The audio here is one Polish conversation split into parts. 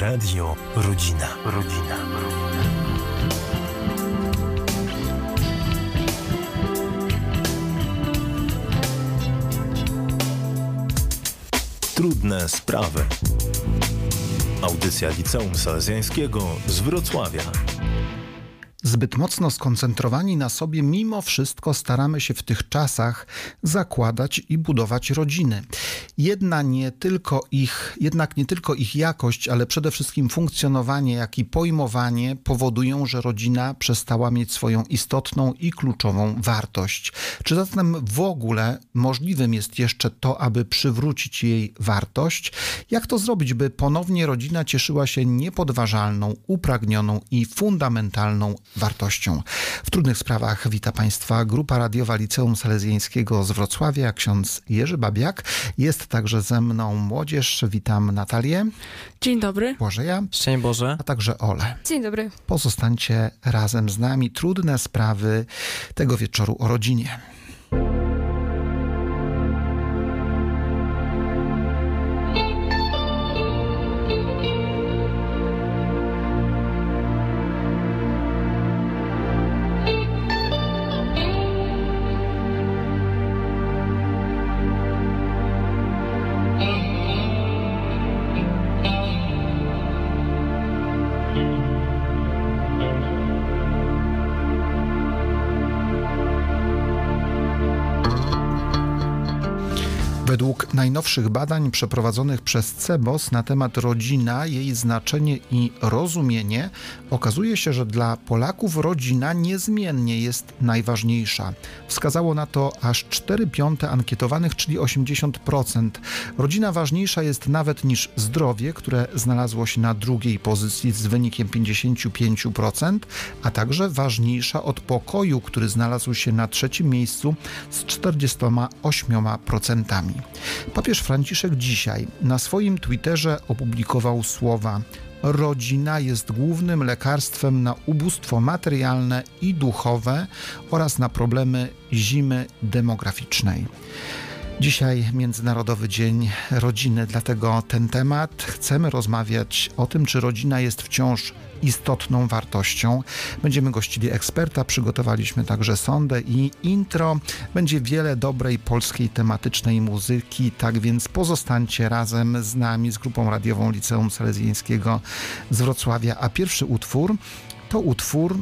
Radio Rodzina. Rodzina. Trudne sprawy. Audycja Liceum Salezjańskiego z Wrocławia. Zbyt mocno skoncentrowani na sobie, mimo wszystko staramy się w tych czasach zakładać i budować rodziny. Jedna nie tylko ich, jednak nie tylko ich jakość, ale przede wszystkim funkcjonowanie, jak i pojmowanie powodują, że rodzina przestała mieć swoją istotną i kluczową wartość. Czy zatem w ogóle możliwym jest jeszcze to, aby przywrócić jej wartość? Jak to zrobić, by ponownie rodzina cieszyła się niepodważalną, upragnioną i fundamentalną wartością. W trudnych sprawach wita Państwa grupa radiowa Liceum Salezjańskiego z Wrocławia, ksiądz Jerzy Babiak. Jest także ze mną młodzież. Witam Natalię. Dzień dobry. Błażeja. Szczęść Boże. A także Ole. Dzień dobry. Pozostańcie razem z nami. Trudne sprawy tego wieczoru o rodzinie. Najnowszych badań przeprowadzonych przez CEBOS na temat rodzina, jej znaczenie i rozumienie, okazuje się, że dla Polaków rodzina niezmiennie jest najważniejsza. Wskazało na to aż 4 piąte ankietowanych, czyli 80%. Rodzina ważniejsza jest nawet niż zdrowie, które znalazło się na drugiej pozycji z wynikiem 55%, a także ważniejsza od pokoju, który znalazł się na trzecim miejscu z 48%. Papież Franciszek dzisiaj na swoim Twitterze opublikował słowa: Rodzina jest głównym lekarstwem na ubóstwo materialne i duchowe oraz na problemy zimy demograficznej. Dzisiaj Międzynarodowy Dzień Rodziny, dlatego ten temat chcemy rozmawiać o tym, czy rodzina jest wciąż istotną wartością. Będziemy gościli eksperta, przygotowaliśmy także sondę i intro. Będzie wiele dobrej polskiej tematycznej muzyki, tak więc pozostańcie razem z nami, z grupą radiową Liceum Salezjańskiego z Wrocławia. A pierwszy utwór to utwór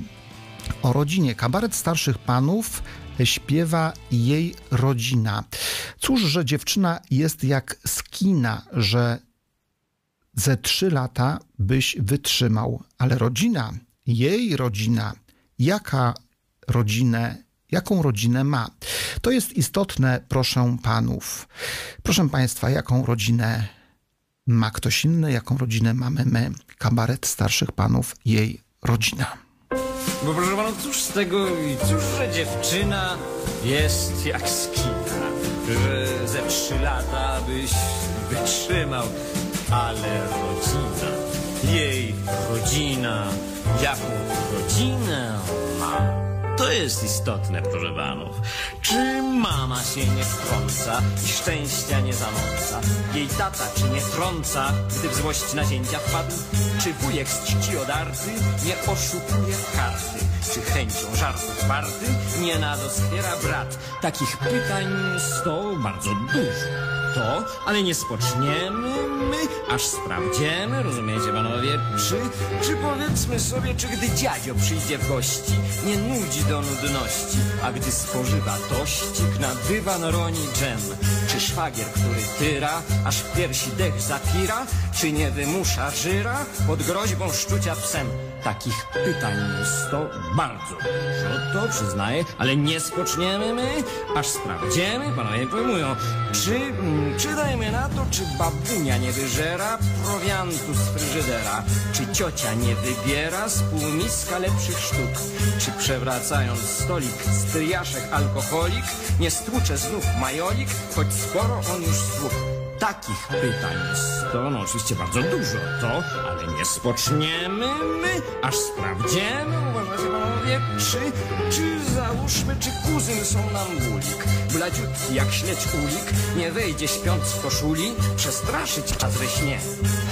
o rodzinie. Kabaret starszych panów śpiewa jej rodzina. Cóż, że dziewczyna jest jak skina, że ze trzy lata byś wytrzymał, ale rodzina, jej rodzina, jaka rodzinę, jaką rodzinę ma. To jest istotne, proszę panów. Proszę państwa, jaką rodzinę ma ktoś inny, jaką rodzinę mamy my. Kabaret starszych panów, jej rodzina. Bo proszę pana, cóż z tego i cóż, że dziewczyna jest jak skina, że ze trzy lata byś wytrzymał, ale rodzina, jej rodzina, jaką rodzinę ma. To jest istotne, proszę panów. Czy mama się nie wtrąca i szczęścia nie zamąca? Jej tata czy nie trąca, gdy w złość na zięcia wpadł? Czy wujek z czci odarty nie oszukuje karty? Czy chęcią żartów warty nie nadoskwiera brat? Takich pytań sto bardzo dużo to, ale nie spoczniemy my, aż sprawdzimy, rozumiecie panowie, czy, czy powiedzmy sobie, czy gdy dziadzio przyjdzie w gości, nie nudzi do nudności, a gdy spożywa tościk, na dywan roni dżem, czy szwagier, który tyra, aż piersi dech zapira, czy nie wymusza żyra pod groźbą szczucia psem. Takich pytań sto bardzo. Dużo, to przyznaję, ale nie spoczniemy my, aż sprawdzimy, panowie pojmują, czy, czy dajmy na to, czy babunia nie wyżera prowiantu z frygidera, czy ciocia nie wybiera z półmiska lepszych sztuk, czy przewracając stolik stryjaszek alkoholik, nie stłucze znów majolik, choć sporo on już słuch. Takich pytań jest to, no oczywiście bardzo dużo, to, ale nie spoczniemy my, aż sprawdzimy, uważajcie panowie, czy, czy załóżmy, czy kuzyn są nam ulik. Bladziutki jak śledź ulik, nie wejdzie śpiąc w koszuli, przestraszyć czas we śnie.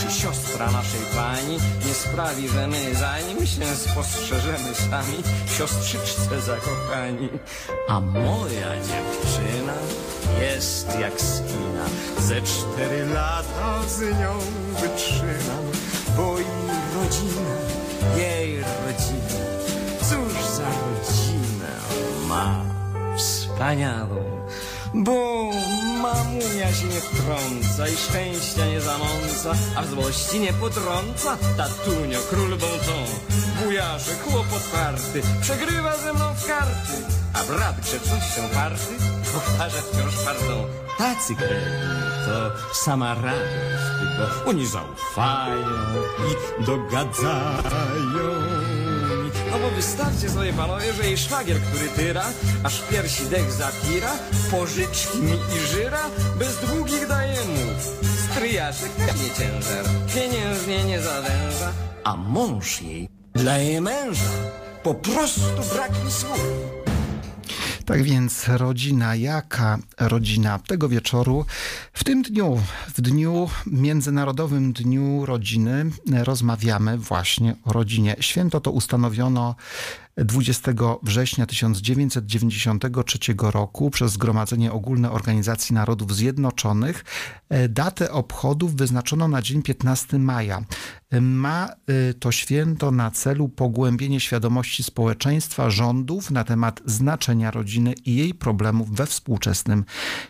Czy siostra naszej pani nie sprawi, że my zanim się spostrzeżemy sami, siostrzyczce zakochani. A moja dziewczyna jest jak skina, ze cztery lata z nią wytrzymam, bo i rodzina, jej rodzina, cóż za rodzinę ma wspaniałą. Bo mamunia się nie wtrąca i szczęścia nie zamąca, a w złości nie potrąca. Tatunio, król bonton, wujasze, chłopot party, przegrywa ze mną w karty, a brat grzecznością party powtarza wciąż partą. Tacy krewni to sama radość, bo oni zaufają i dogadzają. No bo wystawcie sobie panowie, że jej szwagier, który tyra, aż piersi dech zapira, pożyczki mi i żyra, bez długich daje mu. Stryjaszek nie ciężar, pieniężnie nie zawęża, a mąż jej dla jej męża po prostu brak mi słów. Tak więc rodzina, jaka rodzina tego wieczoru? W tym dniu, w dniu, Międzynarodowym Dniu Rodziny rozmawiamy właśnie o rodzinie. Święto to ustanowiono 20 września 1993 roku przez Zgromadzenie Ogólne Organizacji Narodów Zjednoczonych. Datę obchodów wyznaczono na dzień 15 maja. Ma to święto na celu pogłębienie świadomości społeczeństwa, rządów na temat znaczenia rodziny i jej problemów we współczesnym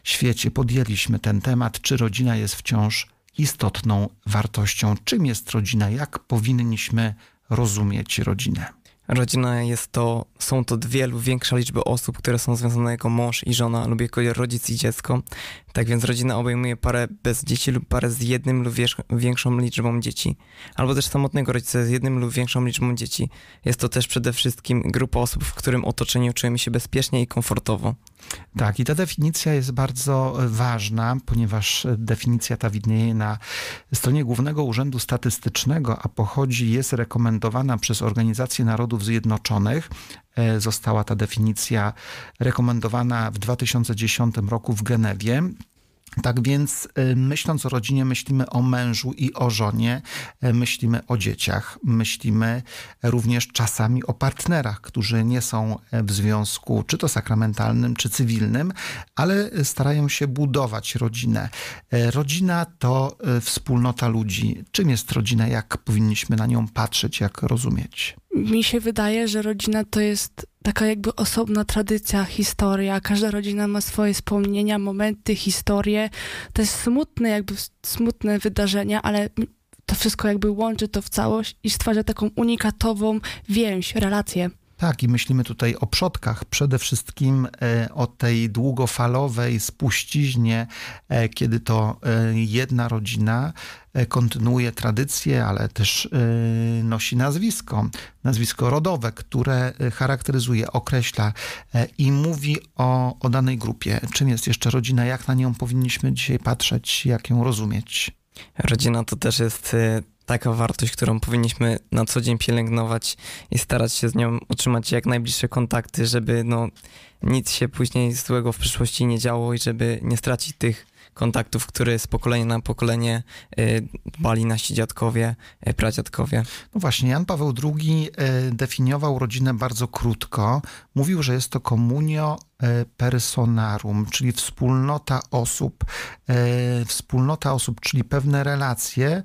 świecie. Podjęliśmy ten temat, czy rodzina jest wciąż istotną wartością. Czym jest rodzina? Jak powinniśmy rozumieć rodzinę? Rodzina jest to, są to dwie lub większa liczba osób, które są związane jako mąż i żona lub jako rodzic i dziecko. Tak więc rodzina obejmuje parę bez dzieci lub parę z jednym lub większą liczbą dzieci. Albo też samotnego rodzica z jednym lub większą liczbą dzieci. Jest to też przede wszystkim grupa osób, w którym otoczeniu czujemy się bezpiecznie i komfortowo. Tak, i ta definicja jest bardzo ważna, ponieważ definicja ta widnieje na stronie Głównego Urzędu Statystycznego, a pochodzi, jest rekomendowana przez Organizację Narodów Zjednoczonych. Została ta definicja rekomendowana w 2010 roku w Genewie. Tak więc myśląc o rodzinie, myślimy o mężu i o żonie, myślimy o dzieciach, myślimy również czasami o partnerach, którzy nie są w związku czy to sakramentalnym, czy cywilnym, ale starają się budować rodzinę. Rodzina to wspólnota ludzi. Czym jest rodzina? Jak powinniśmy na nią patrzeć, jak rozumieć? Mi się wydaje, że rodzina to jest taka jakby osobna tradycja, historia. Każda rodzina ma swoje wspomnienia, momenty, historie. To jest smutne, jakby smutne wydarzenia, ale to wszystko jakby łączy to w całość i stwarza taką unikatową więź, relację. Tak, i myślimy tutaj o przodkach, przede wszystkim o tej długofalowej spuściźnie, kiedy to jedna rodzina kontynuuje tradycję, ale też nosi nazwisko, nazwisko rodowe, które charakteryzuje, określa i mówi o, o danej grupie. Czym jest jeszcze rodzina, jak na nią powinniśmy dzisiaj patrzeć, jak ją rozumieć? Rodzina to też jest taka wartość, którą powinniśmy na co dzień pielęgnować i starać się z nią utrzymać jak najbliższe kontakty, żeby no, nic się później złego w przyszłości nie działo i żeby nie stracić tych kontaktów, które z pokolenia na pokolenie y, dbali nasi dziadkowie, y, pradziadkowie. No właśnie, Jan Paweł II y, definiował rodzinę bardzo krótko. Mówił, że jest to komunio personarum, czyli wspólnota osób, wspólnota osób, czyli pewne relacje.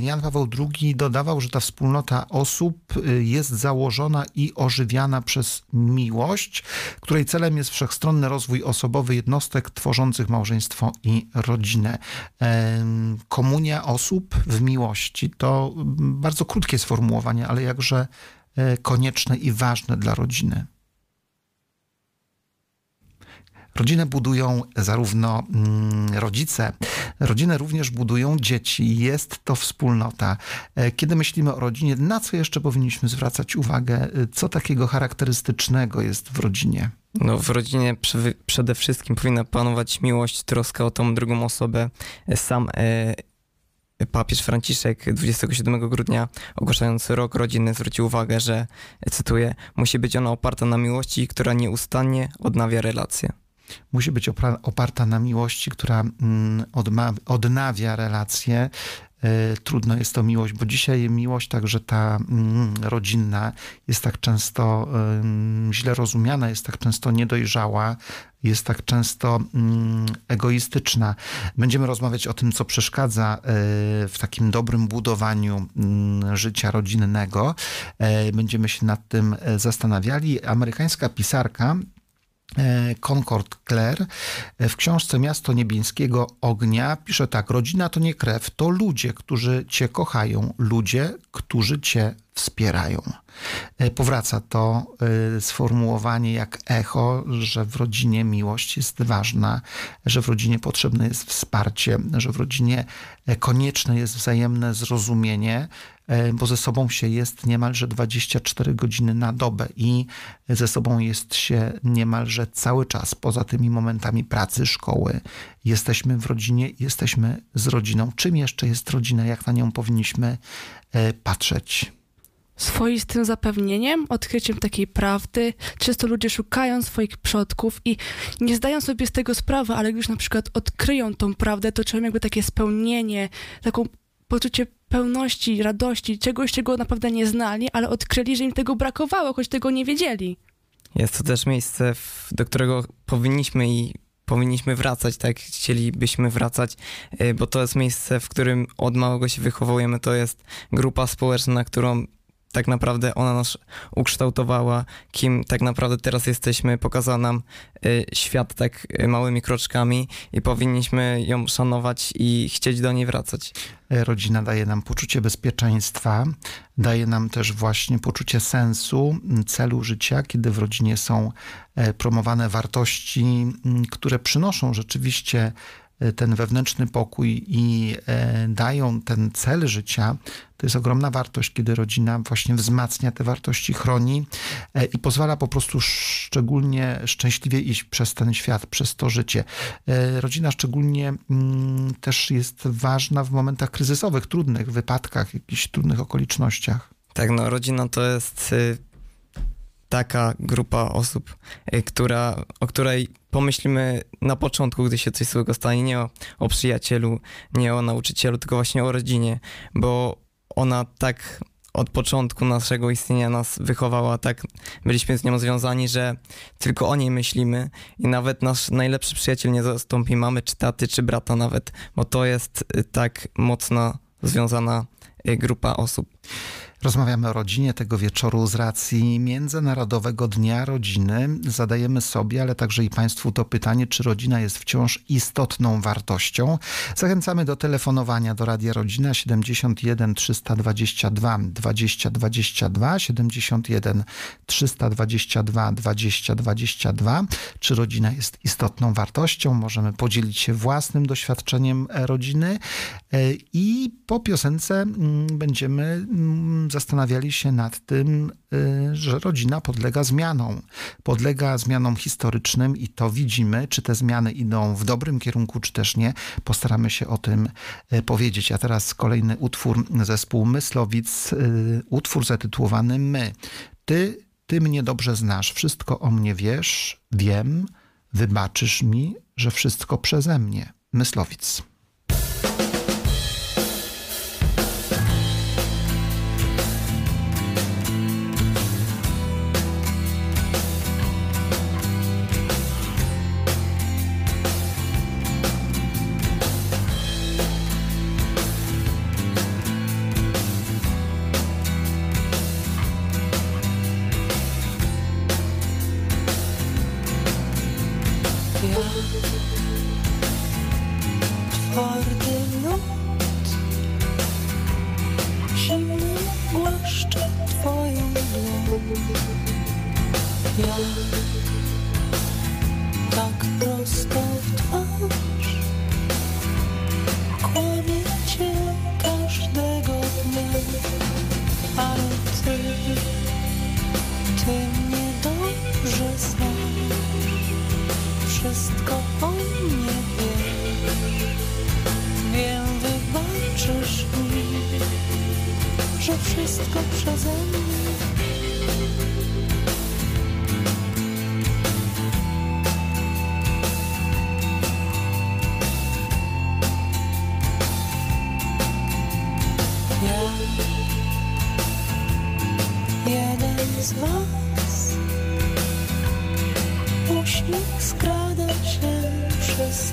Jan Paweł II dodawał, że ta wspólnota osób jest założona i ożywiana przez miłość, której celem jest wszechstronny rozwój osobowy jednostek tworzących małżeństwo i rodzinę. Komunia osób w miłości to bardzo krótkie sformułowanie, ale jakże konieczne i ważne dla rodziny. Rodzinę budują zarówno rodzice, rodzinę również budują dzieci. Jest to wspólnota. Kiedy myślimy o rodzinie, na co jeszcze powinniśmy zwracać uwagę? Co takiego charakterystycznego jest w rodzinie? No, w rodzinie prze- przede wszystkim powinna panować miłość, troska o tą drugą osobę. Sam e, papież Franciszek 27 grudnia, ogłaszając rok rodziny, zwrócił uwagę, że, cytuję, musi być ona oparta na miłości, która nieustannie odnawia relacje. Musi być oparta na miłości, która mm, odnawia relacje. E, Trudno jest to miłość, bo dzisiaj miłość, także ta mm, rodzinna, jest tak często źle rozumiana, jest tak często niedojrzała, jest tak często mm, egoistyczna. Będziemy rozmawiać o tym, co przeszkadza e, w takim dobrym budowaniu życia rodzinnego. E, Będziemy się nad tym zastanawiali. Amerykańska pisarka Concord Clare e, w książce Miasto Niebińskiego Ognia pisze tak: Rodzina to nie krew, to ludzie, którzy cię kochają, ludzie, którzy cię wspierają. E, Powraca to e, sformułowanie jak echo, że w rodzinie miłość jest ważna, że w rodzinie potrzebne jest wsparcie, że w rodzinie e, konieczne jest wzajemne zrozumienie, e, bo ze sobą się jest niemalże 24 godziny na dobę i ze sobą jest się niemalże cały czas, poza tymi momentami pracy, szkoły. Jesteśmy w rodzinie, jesteśmy z rodziną. Czym jeszcze jest rodzina, jak na nią powinniśmy e, patrzeć? swoistym zapewnieniem, odkryciem takiej prawdy. Często ludzie szukają swoich przodków i nie zdają sobie z tego sprawy, ale już na przykład odkryją tą prawdę, to czują jakby takie spełnienie, taką poczucie pełności, radości, czegoś, czego naprawdę nie znali, ale odkryli, że im tego brakowało, choć tego nie wiedzieli. Jest to też miejsce, do którego powinniśmy i powinniśmy wracać, tak? Chcielibyśmy wracać, y, bo to jest miejsce, w którym od małego się wychowujemy. To jest grupa społeczna, na którą tak naprawdę ona nas ukształtowała, kim tak naprawdę teraz jesteśmy, pokazała nam y, świat tak y, małymi kroczkami i powinniśmy ją szanować i chcieć do niej wracać. E, Rodzina daje nam poczucie bezpieczeństwa, daje nam też właśnie poczucie sensu, celu życia, kiedy w rodzinie są e, promowane wartości, które przynoszą rzeczywiście ten wewnętrzny pokój i e, dają ten cel życia. To jest ogromna wartość, kiedy rodzina właśnie wzmacnia te wartości, chroni e, i pozwala po prostu szczególnie szczęśliwie iść przez ten świat, przez to życie. E, Rodzina szczególnie mm, też jest ważna w momentach kryzysowych, trudnych wypadkach, jakichś trudnych okolicznościach. Tak, no rodzina to jest y, taka grupa osób, y, która, o której pomyślimy na początku, gdy się coś złego stanie, nie o, o przyjacielu, nie o nauczycielu, tylko właśnie o rodzinie, bo ona tak od początku naszego istnienia nas wychowała, tak byliśmy z nią związani, że tylko o niej myślimy i nawet nasz najlepszy przyjaciel nie zastąpi mamy, czy taty, czy brata nawet, bo to jest y, tak mocno związana y, grupa osób. Rozmawiamy o rodzinie tego wieczoru z racji Międzynarodowego Dnia Rodziny. Zadajemy sobie, ale także i Państwu to pytanie, czy rodzina jest wciąż istotną wartością. Zachęcamy do telefonowania do Radia Rodzina 71 322 20 22 71 322 20 22. Czy rodzina jest istotną wartością? Możemy podzielić się własnym doświadczeniem e, rodziny E, i po piosence mm, będziemy mm, zastanawiali się nad tym, y, że rodzina podlega zmianom. Podlega zmianom historycznym i to widzimy, czy te zmiany idą w dobrym kierunku, czy też nie. Postaramy się o tym y, powiedzieć. A teraz kolejny utwór zespół Myslowic, y, utwór zatytułowany My. Ty, ty mnie dobrze znasz, wszystko o mnie wiesz, wiem, wybaczysz mi, że wszystko przeze mnie. Myslowic.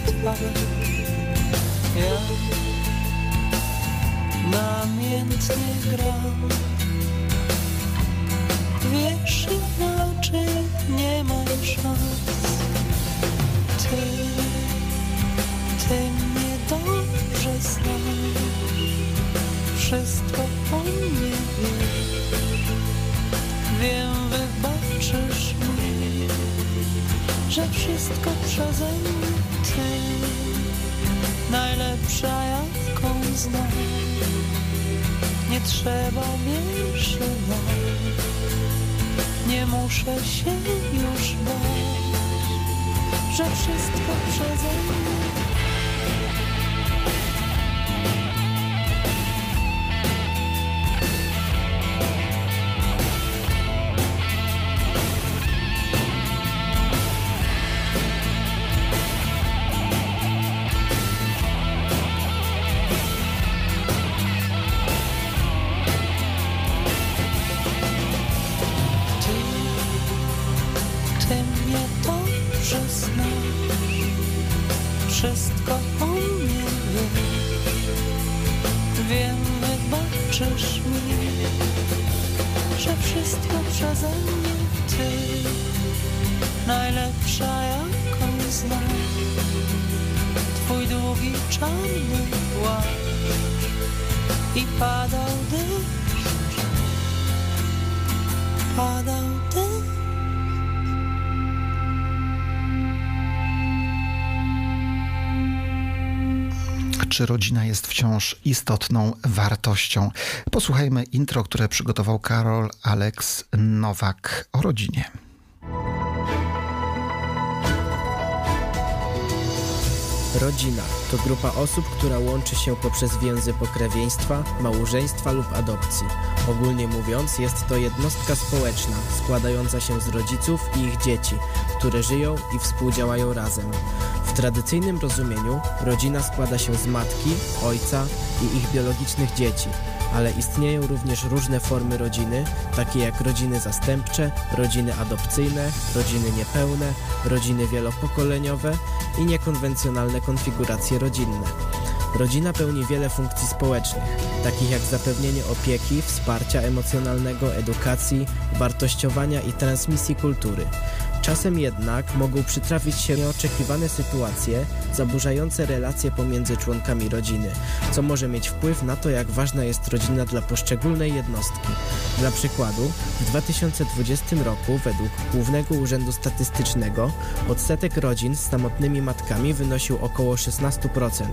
Twarz. Ja namiętnie gram, wiesz inaczej nie mam szans. Ty, ty mnie dobrze znasz wszystko o mnie wiesz. Wiem, wybaczysz mi, że wszystko przeze mnie najlepsza jaką znam. Nie trzeba nam, nie muszę się już bać, że wszystko przeze mnie Czy rodzina jest wciąż istotną wartością? Posłuchajmy intro, które przygotował Karol Alex Nowak o rodzinie. Rodzina to grupa osób, która łączy się poprzez więzy pokrewieństwa, małżeństwa lub adopcji. Ogólnie mówiąc, jest to jednostka społeczna składająca się z rodziców i ich dzieci, które żyją i współdziałają razem. W tradycyjnym rozumieniu rodzina składa się z matki, ojca i ich biologicznych dzieci, ale istnieją również różne formy rodziny, takie jak rodziny zastępcze, rodziny adopcyjne, rodziny niepełne, rodziny wielopokoleniowe i niekonwencjonalne konfiguracje rodzinne. Rodzina pełni wiele funkcji społecznych, takich jak zapewnienie opieki, wsparcia emocjonalnego, edukacji, wartościowania i transmisji kultury. Czasem jednak mogą przytrafić się nieoczekiwane sytuacje zaburzające relacje pomiędzy członkami rodziny, co może mieć wpływ na to, jak ważna jest rodzina dla poszczególnej jednostki. Dla przykładu, w 2020 roku według Głównego Urzędu Statystycznego odsetek rodzin z samotnymi matkami wynosił około 16%.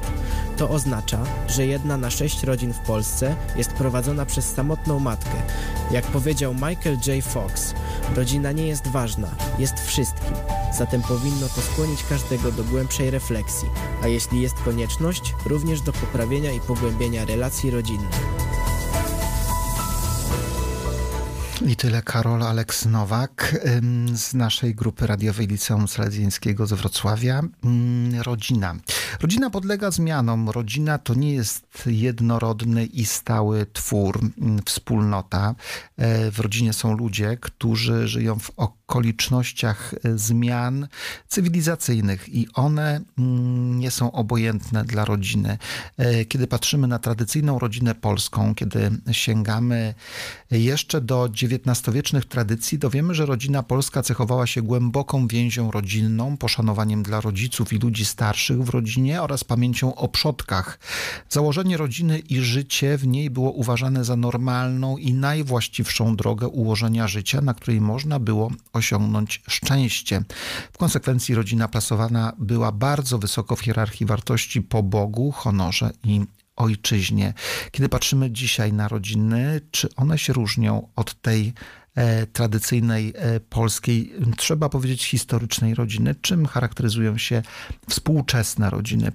To oznacza, że jedna na sześć rodzin w Polsce jest prowadzona przez samotną matkę. Jak powiedział Michael J. Fox, rodzina nie jest ważna, jest wszystkim. Zatem powinno to skłonić każdego do głębszej refleksji, a jeśli jest konieczność, również do poprawienia i pogłębienia relacji rodzinnych. I tyle Karol Aleks Nowak z naszej grupy radiowej Liceum Salezjańskiego z Wrocławia. Ym, Rodzina. Rodzina podlega zmianom. Rodzina to nie jest jednorodny i stały twór, ym, wspólnota. E, W rodzinie są ludzie, którzy żyją w okolicznościach e, zmian cywilizacyjnych i one mm, nie są obojętne dla rodziny. E, Kiedy patrzymy na tradycyjną rodzinę polską, kiedy sięgamy jeszcze do XIX-wiecznych tradycji, to wiemy, że rodzina polska cechowała się głęboką więzią rodzinną, poszanowaniem dla rodziców i ludzi starszych w rodzinie oraz pamięcią o przodkach. Założenie rodziny i życie w niej było uważane za normalną i najwłaściwszą drogę ułożenia życia, na której można było osiągnąć szczęście. W konsekwencji rodzina plasowana była bardzo wysoko w hierarchii wartości po Bogu, honorze i ojczyźnie. Kiedy patrzymy dzisiaj na rodziny, czy one się różnią od tej e, tradycyjnej e, polskiej, trzeba powiedzieć historycznej rodziny? Czym charakteryzują się współczesne rodziny?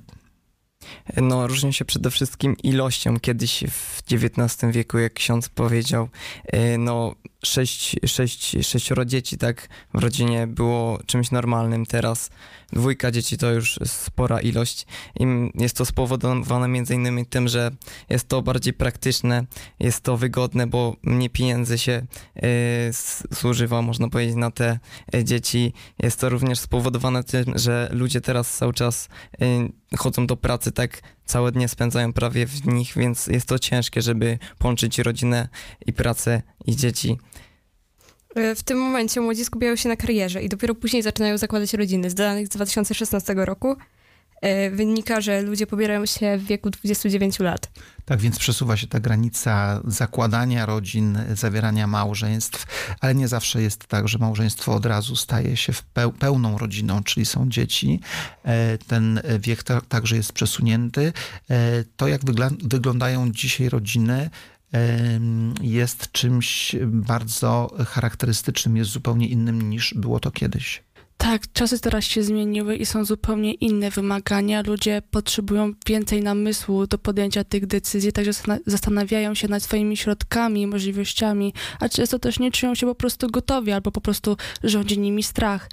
No, różnią się przede wszystkim ilością. Kiedyś w XIX wieku, jak ksiądz powiedział, e, no, sześć, sześć, sześcioro dzieci, tak, w rodzinie było czymś normalnym. Teraz dwójka dzieci to już spora ilość. I jest to spowodowane między innymi tym, że jest to bardziej praktyczne, jest to wygodne, bo mniej pieniędzy się y, zużywa, można powiedzieć, na te y, dzieci. Jest to również spowodowane tym, że ludzie teraz cały czas y, chodzą do pracy, tak całe dnie spędzają prawie w nich, więc jest to ciężkie, żeby połączyć rodzinę i pracę i dzieci. E, w tym momencie młodzi skupiają się na karierze i dopiero później zaczynają zakładać rodziny. Z danych z 2016 roku e, wynika, że ludzie pobierają się w wieku 29 lat. Tak więc przesuwa się ta granica zakładania rodzin, zawierania małżeństw, ale nie zawsze jest tak, że małżeństwo od razu staje się pełną rodziną, czyli są dzieci. E, ten wiek także jest przesunięty. To, jak wyglądają dzisiaj rodziny, jest czymś bardzo charakterystycznym, jest zupełnie innym niż było to kiedyś. Tak, czasy teraz się zmieniły i są zupełnie inne wymagania. Ludzie potrzebują więcej namysłu do podjęcia tych decyzji, także zastanawiają się nad swoimi środkami, możliwościami, a często też nie czują się po prostu gotowi albo po prostu rządzi nimi strach.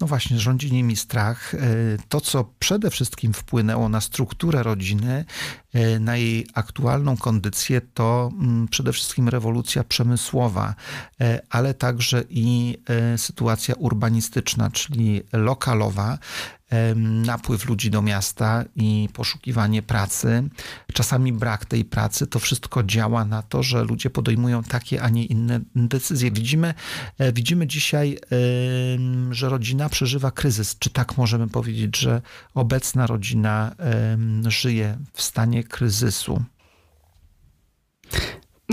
No właśnie, rządzi nimi strach. E, to, co przede wszystkim wpłynęło na strukturę rodziny, e, na jej aktualną kondycję, to mm, przede wszystkim rewolucja przemysłowa, e, ale także i sytuacja urbanistyczna, czyli lokalowa napływ ludzi do miasta i poszukiwanie pracy, czasami brak tej pracy, to wszystko działa na to, że ludzie podejmują takie, a nie inne decyzje. Widzimy, e, widzimy dzisiaj, że rodzina przeżywa kryzys. Czy tak możemy powiedzieć, że obecna rodzina żyje w stanie kryzysu?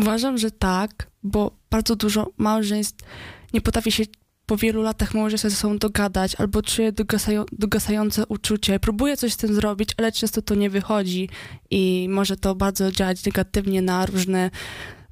Uważam, że tak, bo bardzo dużo małżeństw nie potrafi się po wielu latach może się ze sobą dogadać, albo czuje dogasają, dogasające uczucie. Próbuje coś z tym zrobić, ale często to nie wychodzi i może to bardzo działać negatywnie na różne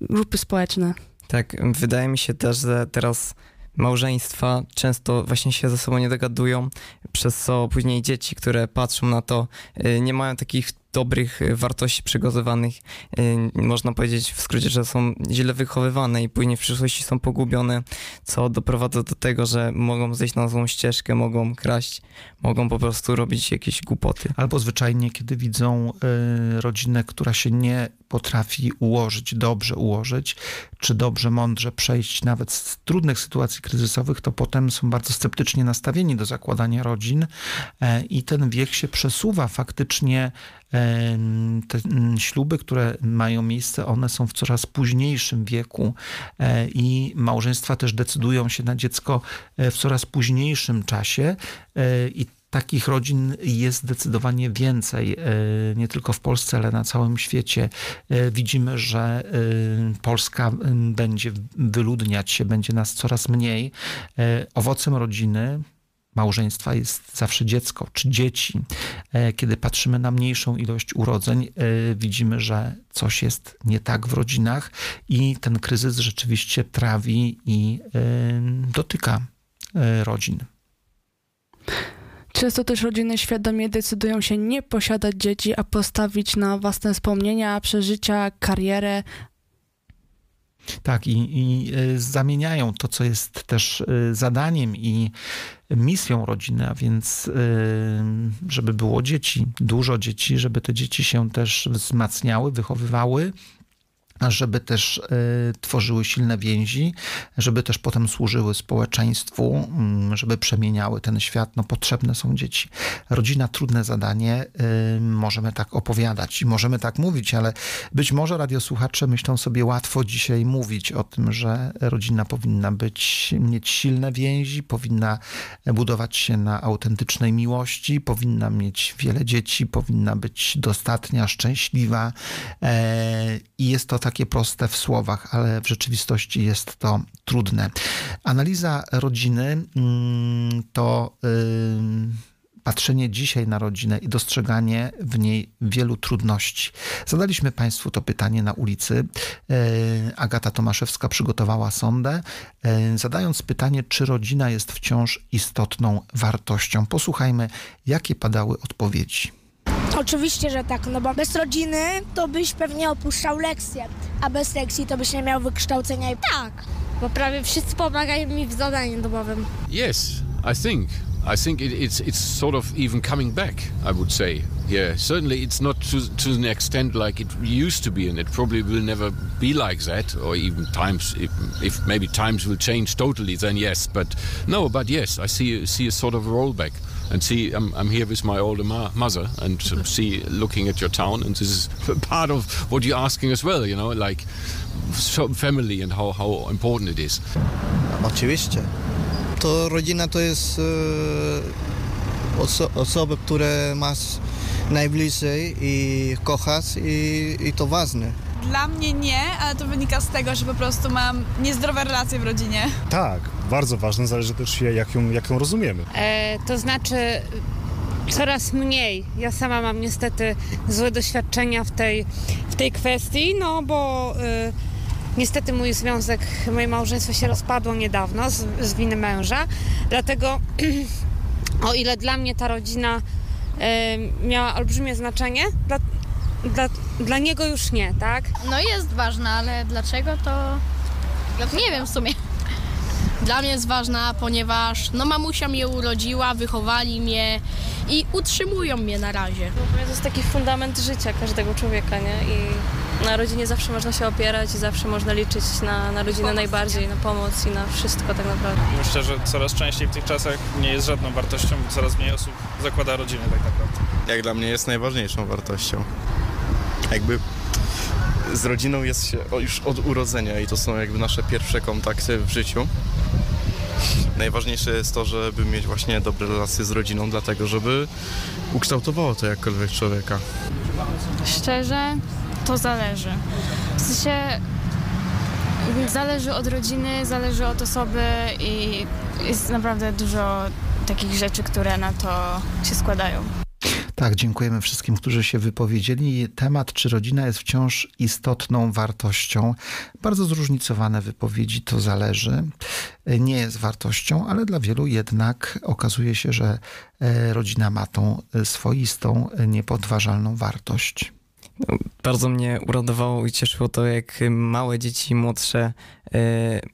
grupy społeczne. Tak, wydaje mi się też, że teraz małżeństwa często właśnie się ze sobą nie dogadują, przez co później dzieci, które patrzą na to, y, nie mają takich dobrych y, wartości przygotowanych. Y, można powiedzieć w skrócie, że są źle wychowywane i później w przyszłości są pogubione, co doprowadza do tego, że mogą zejść na złą ścieżkę, mogą kraść, mogą po prostu robić jakieś głupoty. Albo zwyczajnie, kiedy widzą y, rodzinę, która się nie potrafi ułożyć, dobrze ułożyć, czy dobrze, mądrze przejść nawet z trudnych sytuacji kryzysowych, to potem są bardzo sceptycznie nastawieni do zakładania rodzin e, i ten wiek się przesuwa faktycznie te śluby, które mają miejsce, one są w coraz późniejszym wieku e, i małżeństwa też decydują się na dziecko e, w coraz późniejszym czasie e, i takich rodzin jest zdecydowanie więcej, nie tylko w Polsce, ale na całym świecie. Widzimy, że Polska będzie wyludniać się, będzie nas coraz mniej. Owocem rodziny małżeństwa jest zawsze dziecko czy dzieci. E, kiedy patrzymy na mniejszą ilość urodzeń, e, widzimy, że coś jest nie tak w rodzinach i ten kryzys rzeczywiście trawi i e, dotyka rodzin. Często też rodziny świadomie decydują się nie posiadać dzieci, a postawić na własne wspomnienia, przeżycia, karierę, tak, i, i zamieniają to, co jest też zadaniem i misją rodziny, a więc y, żeby było dzieci, dużo dzieci, żeby te dzieci się też wzmacniały, wychowywały, żeby też y, tworzyły silne więzi, żeby też potem służyły społeczeństwu, y, żeby przemieniały ten świat. No, potrzebne są dzieci. Rodzina, trudne zadanie, y, możemy tak opowiadać i możemy tak mówić, ale być może radiosłuchacze myślą sobie łatwo dzisiaj mówić o tym, że rodzina powinna być, mieć silne więzi, powinna budować się na autentycznej miłości, powinna mieć wiele dzieci, powinna być dostatnia, szczęśliwa e, i jest to tak takie proste w słowach, ale w rzeczywistości jest to trudne. Analiza rodziny mm, to patrzenie dzisiaj na rodzinę i dostrzeganie w niej wielu trudności. Zadaliśmy Państwu to pytanie na ulicy. E, Agata Tomaszewska przygotowała sondę, e, zadając pytanie, czy rodzina jest wciąż istotną wartością. Posłuchajmy, jakie padały odpowiedzi Oczywiście, że tak, no bo bez rodziny to byś pewnie opuszczał lekcje, a bez lekcji to byś nie miał wykształcenia. Tak, bo prawie wszyscy pomagają mi w zadaniu domowym. Yes, I think. I think it, it's it's sort of even coming back. I would say, yeah. Certainly, it's not to to an extent like it used to be, and it probably will never be like that, or even times. If, if maybe times will change totally, then yes. But no, but yes, I see see a sort of rollback, and see I'm, I'm here with my older ma- mother, and see looking at your town, and this is part of what you're asking as well. You know, like family and how how important it is. Oczywiście. To rodzina to jest e, oso osoby, które masz najbliżej i kochasz i, i to ważne. Dla mnie nie, ale to wynika z tego, że po prostu mam niezdrowe relacje w rodzinie. Tak, bardzo ważne, zależy też jak ją, jak ją rozumiemy. E, to znaczy coraz mniej. Ja sama mam niestety złe doświadczenia w tej, w tej kwestii, no bo y, niestety mój związek, moje małżeństwo się rozpadło niedawno z, z winy męża, dlatego o ile dla mnie ta rodzina y, miała olbrzymie znaczenie, dla, dla, dla niego już nie, tak? No jest ważna, ale dlaczego to nie wiem w sumie. Dla mnie jest ważna, ponieważ no mamusia mnie urodziła, wychowali mnie i utrzymują mnie na razie. To jest taki fundament życia każdego człowieka, nie? I na rodzinie zawsze można się opierać i zawsze można liczyć na, na rodzinę najbardziej, na pomoc i na wszystko tak naprawdę. Myślę, że coraz częściej w tych czasach nie jest żadną wartością, bo coraz mniej osób zakłada rodzinę tak naprawdę. Jak dla mnie jest najważniejszą wartością. Jakby z rodziną jest się już od urodzenia i to są jakby nasze pierwsze kontakty w życiu. Najważniejsze jest to, żeby mieć właśnie dobre relacje z rodziną, dlatego żeby ukształtowało to jakkolwiek człowieka. Szczerze, to zależy. W sensie zależy od rodziny, zależy od osoby i jest naprawdę dużo takich rzeczy, które na to się składają. Tak, dziękujemy wszystkim, którzy się wypowiedzieli. Temat, czy rodzina jest wciąż istotną wartością. Bardzo zróżnicowane wypowiedzi, to zależy. Nie jest wartością, ale dla wielu jednak okazuje się, że e, rodzina ma tą swoistą, niepodważalną wartość. Bardzo mnie uradowało i cieszyło to, jak małe dzieci, młodsze y,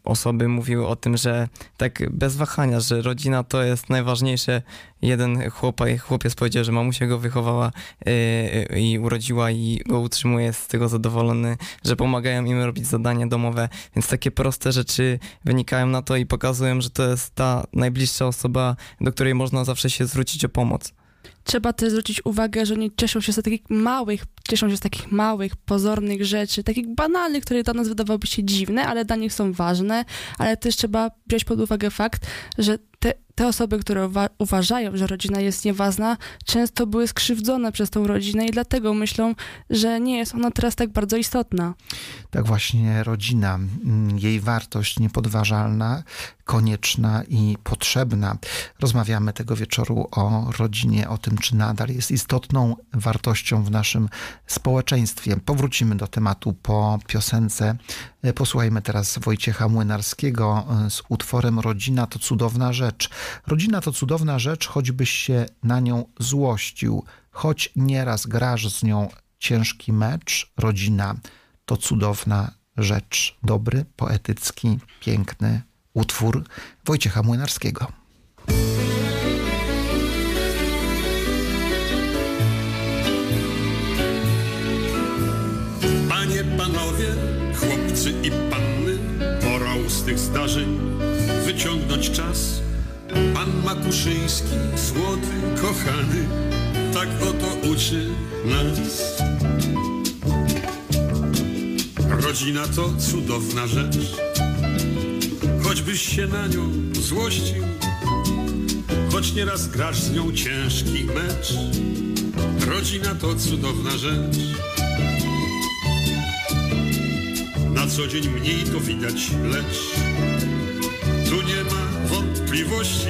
osoby mówiły o tym, że tak bez wahania, że rodzina to jest najważniejsze. Jeden chłopa, chłopiec powiedział, że mamusia go wychowała y, i urodziła i go utrzymuje, jest z tego zadowolony, że pomagają im robić zadania domowe. Więc takie proste rzeczy wynikają na to i pokazują, że to jest ta najbliższa osoba, do której można zawsze się zwrócić o pomoc trzeba też zwrócić uwagę, że oni cieszą się z takich małych, cieszą się z takich małych, pozornych rzeczy, takich banalnych, które dla nas wydawałyby się dziwne, ale dla nich są ważne, ale też trzeba wziąć pod uwagę fakt, że te, te osoby, które uwa uważają, że rodzina jest nieważna, często były skrzywdzone przez tą rodzinę i dlatego myślą, że nie jest ona teraz tak bardzo istotna. Tak właśnie rodzina, mm, jej wartość niepodważalna, konieczna i potrzebna. Rozmawiamy tego wieczoru o rodzinie, o tym, czy nadal jest istotną wartością w naszym społeczeństwie. Powrócimy do tematu po piosence. Posłuchajmy teraz Wojciecha Młynarskiego z utworem Rodzina to cudowna rzecz. Rodzina to cudowna rzecz, choćbyś się na nią złościł, choć nieraz grasz z nią ciężki mecz. Rodzina to cudowna rzecz. Dobry, poetycki, piękny utwór Wojciecha Młynarskiego. Panie, panowie, chłopcy i panny, morał z tych zdarzeń wyciągnąć czas. Pan Makuszyński, złoty, kochany, tak oto uczy nas. Rodzina to cudowna rzecz, choćbyś się na nią złościł, choć nieraz grasz z nią ciężki mecz. Rodzina to cudowna rzecz. Na co dzień mniej to widać, lecz ma wątpliwości.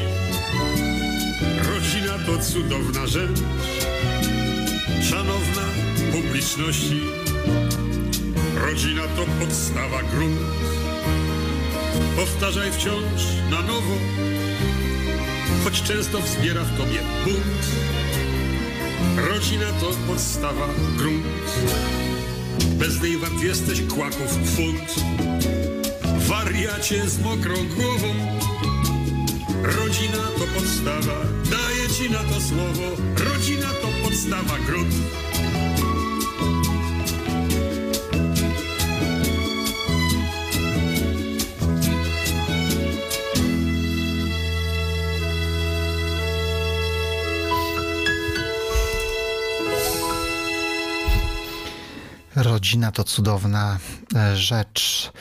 Rodzina to cudowna rzecz, szanowna publiczności. Rodzina to podstawa grunt. Powtarzaj wciąż na nowo, choć często wzbiera w tobie bunt. Rodzina to podstawa, grunt. Bez niej wart jesteś kłaków funt. Wariacie z mokrą głową. Rodzina to podstawa, daję ci na to słowo. Rodzina to podstawa, grunt. Rodzina to cudowna e, rzecz.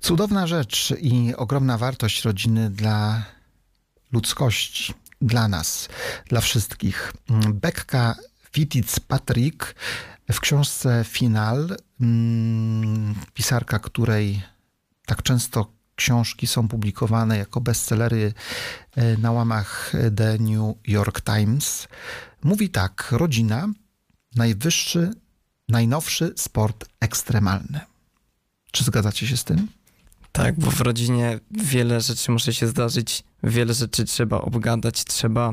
Cudowna rzecz i ogromna wartość rodziny dla ludzkości, dla nas, dla wszystkich. Bekka Fitzpatrick w książce Final, mm, pisarka, której tak często książki są publikowane jako bestsellery e, na łamach The New York Times, mówi tak: Rodzina, najwyższy najnowszy sport ekstremalny. Czy zgadzacie się z tym? Tak, bo w rodzinie wiele rzeczy musi się zdarzyć, wiele rzeczy trzeba obgadać, trzeba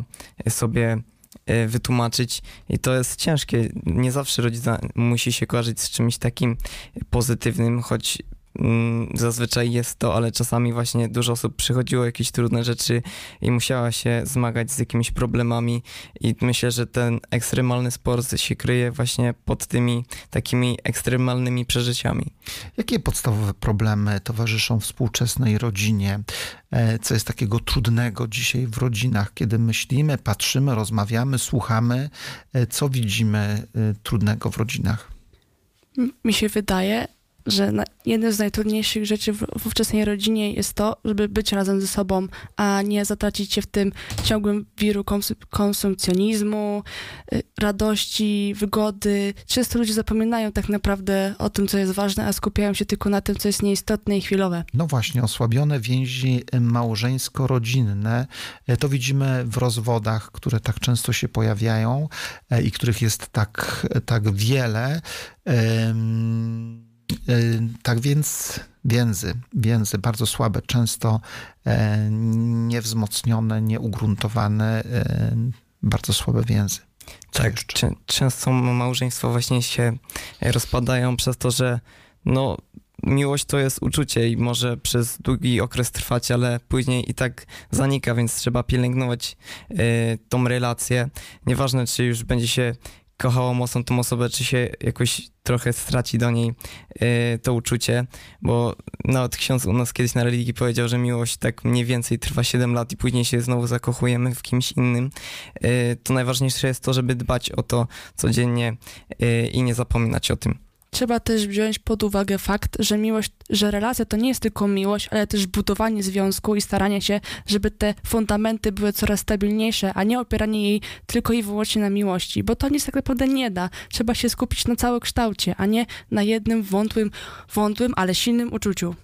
sobie e, wytłumaczyć i to jest ciężkie. Nie zawsze rodzina musi się kojarzyć z czymś takim pozytywnym, choć zazwyczaj jest to, ale czasami właśnie dużo osób przychodziło jakieś trudne rzeczy i musiała się zmagać z jakimiś problemami i myślę, że ten ekstremalny sport się kryje właśnie pod tymi takimi ekstremalnymi przeżyciami. Jakie podstawowe problemy towarzyszą współczesnej rodzinie? E, Co jest takiego trudnego dzisiaj w rodzinach, kiedy myślimy, patrzymy, rozmawiamy, słuchamy? E, Co widzimy e, trudnego w rodzinach? Mi się wydaje, że jednym z najtrudniejszych rzeczy w, w ówczesnej rodzinie jest to, żeby być razem ze sobą, a nie zatracić się w tym ciągłym wiru kons- konsumpcjonizmu, y, radości, wygody. Często ludzie zapominają tak naprawdę o tym, co jest ważne, a skupiają się tylko na tym, co jest nieistotne i chwilowe. No właśnie, osłabione więzi małżeńsko-rodzinne e, to widzimy w rozwodach, które tak często się pojawiają e, i których jest tak, tak wiele. Tak więc więzy, więzy bardzo słabe, często e, niewzmocnione, nieugruntowane, e, bardzo słabe więzy. Tak, czę- często małżeństwa właśnie się rozpadają przez to, że no, miłość to jest uczucie i może przez długi okres trwać, ale później i tak zanika, więc trzeba pielęgnować e, tą relację. Nieważne, czy już będzie się kochało mocno tą osobę, czy się jakoś trochę straci do niej e, to uczucie, bo nawet ksiądz u nas kiedyś na religii powiedział, że miłość tak mniej więcej trwa 7 lat i później się znowu zakochujemy w kimś innym. E, to najważniejsze jest to, żeby dbać o to codziennie e, i nie zapominać o tym. Trzeba też wziąć pod uwagę fakt, że miłość, że relacja to nie jest tylko miłość, ale też budowanie związku i staranie się, żeby te fundamenty były coraz stabilniejsze, a nie opieranie jej tylko i wyłącznie na miłości, bo to nic tak naprawdę nie da. Trzeba się skupić na całokształcie, a nie na jednym wątłym, wątłym, ale silnym uczuciu.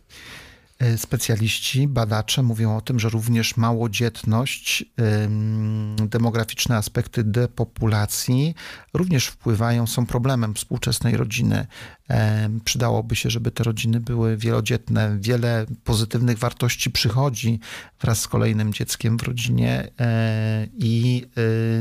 E, Specjaliści, badacze mówią o tym, że również małodzietność, demograficzne aspekty depopulacji również wpływają, są problemem współczesnej rodziny. Przydałoby się, żeby te rodziny były wielodzietne. Wiele pozytywnych wartości przychodzi wraz z kolejnym dzieckiem w rodzinie e, i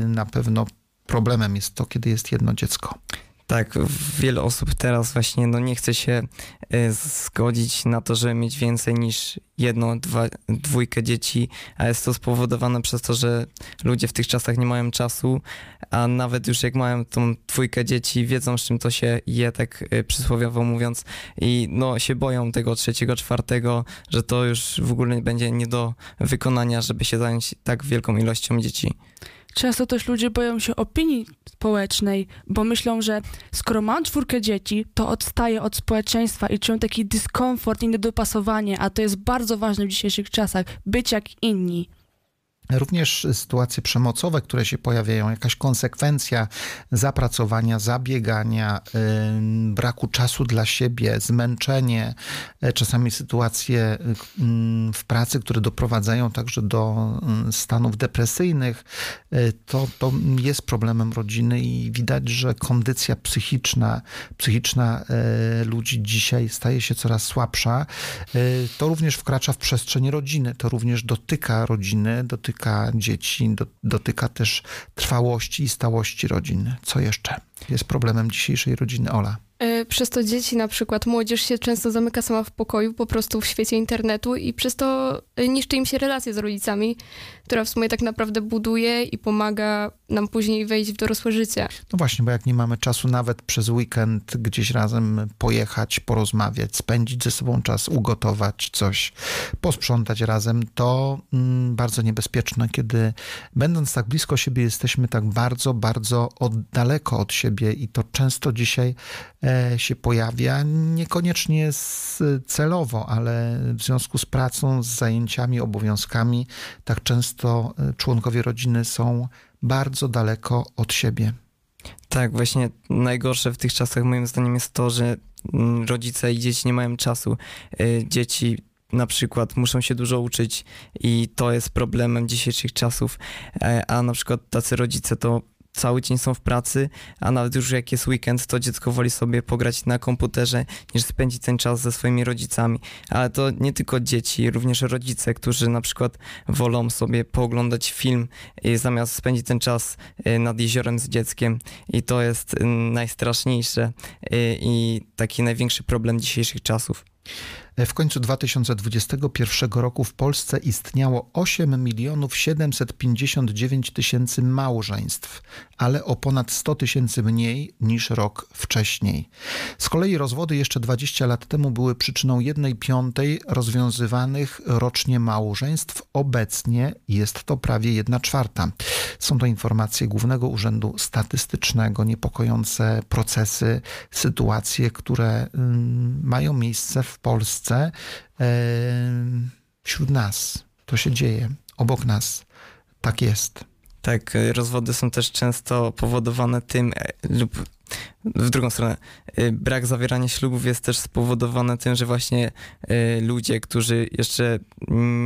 y, na pewno problemem jest to, kiedy jest jedno dziecko. Tak, wiele osób teraz właśnie no, nie chce się e, zgodzić na to, żeby mieć więcej niż jedno, dwa, dwójkę dzieci, a jest to spowodowane przez to, że ludzie w tych czasach nie mają czasu, a nawet już jak mają tą dwójkę dzieci, wiedzą z czym to się je, tak e, przysłowiowo mówiąc, i no się boją tego trzeciego, czwartego, że to już w ogóle będzie nie do wykonania, żeby się zająć tak wielką ilością dzieci. Często też ludzie boją się opinii społecznej, bo myślą, że skoro mam czwórkę dzieci, to odstaję od społeczeństwa i czują taki dyskomfort i niedopasowanie, a to jest bardzo ważne w dzisiejszych czasach, być jak inni. Również sytuacje przemocowe, które się pojawiają, jakaś konsekwencja zapracowania, zabiegania, braku czasu dla siebie, zmęczenie, e, czasami sytuacje w pracy, które doprowadzają także do stanów depresyjnych, e, to, to jest problemem rodziny i widać, że kondycja psychiczna, psychiczna e, ludzi dzisiaj staje się coraz słabsza. To również wkracza w przestrzeń rodziny, to również dotyka rodziny, dotyka dotyka dzieci, do, dotyka też trwałości i stałości rodzin. Co jeszcze jest problemem dzisiejszej rodziny Ola? E, Przez to dzieci, na przykład młodzież się często zamyka sama w pokoju, po prostu w świecie internetu i przez to e, niszczy im się relacje z rodzicami, która w sumie tak naprawdę buduje i pomaga nam później wejść w dorosłe życie. No właśnie, bo jak nie mamy czasu nawet przez weekend gdzieś razem pojechać, porozmawiać, spędzić ze sobą czas, ugotować coś, posprzątać razem, to mm, bardzo niebezpieczne, kiedy będąc tak blisko siebie jesteśmy tak bardzo, bardzo od, daleko od siebie i to często dzisiaj się pojawia, niekoniecznie celowo, ale w związku z pracą, z zajęciami, obowiązkami, tak często e, członkowie rodziny są bardzo daleko od siebie. Tak, właśnie najgorsze w tych czasach moim zdaniem jest to, że mm, rodzice i dzieci nie mają czasu. Y, Dzieci na przykład muszą się dużo uczyć i to jest problemem dzisiejszych czasów, E, a na przykład tacy rodzice to cały dzień są w pracy, a nawet już jak jest weekend, to dziecko woli sobie pograć na komputerze, niż spędzić ten czas ze swoimi rodzicami. Ale to nie tylko dzieci, również rodzice, którzy na przykład wolą sobie pooglądać film zamiast spędzić ten czas y, nad jeziorem z dzieckiem. I to jest y, najstraszniejsze y, i taki największy problem dzisiejszych czasów. W końcu 2021 roku w Polsce istniało 8 milionów 759 tysięcy małżeństw, ale o ponad 100 tysięcy mniej niż rok wcześniej. Z kolei rozwody jeszcze 20 lat temu były przyczyną 1 piątej rozwiązywanych rocznie małżeństw. Obecnie jest to prawie 1 czwarta. Są to informacje Głównego Urzędu Statystycznego, niepokojące procesy, sytuacje, które ym, mają miejsce w Polsce em, wśród nas. To się dzieje obok nas. Tak jest. Tak, y, rozwody są też często powodowane tym e, lub w drugą stronę. Brak zawierania ślubów jest też spowodowany tym, że właśnie ludzie, którzy jeszcze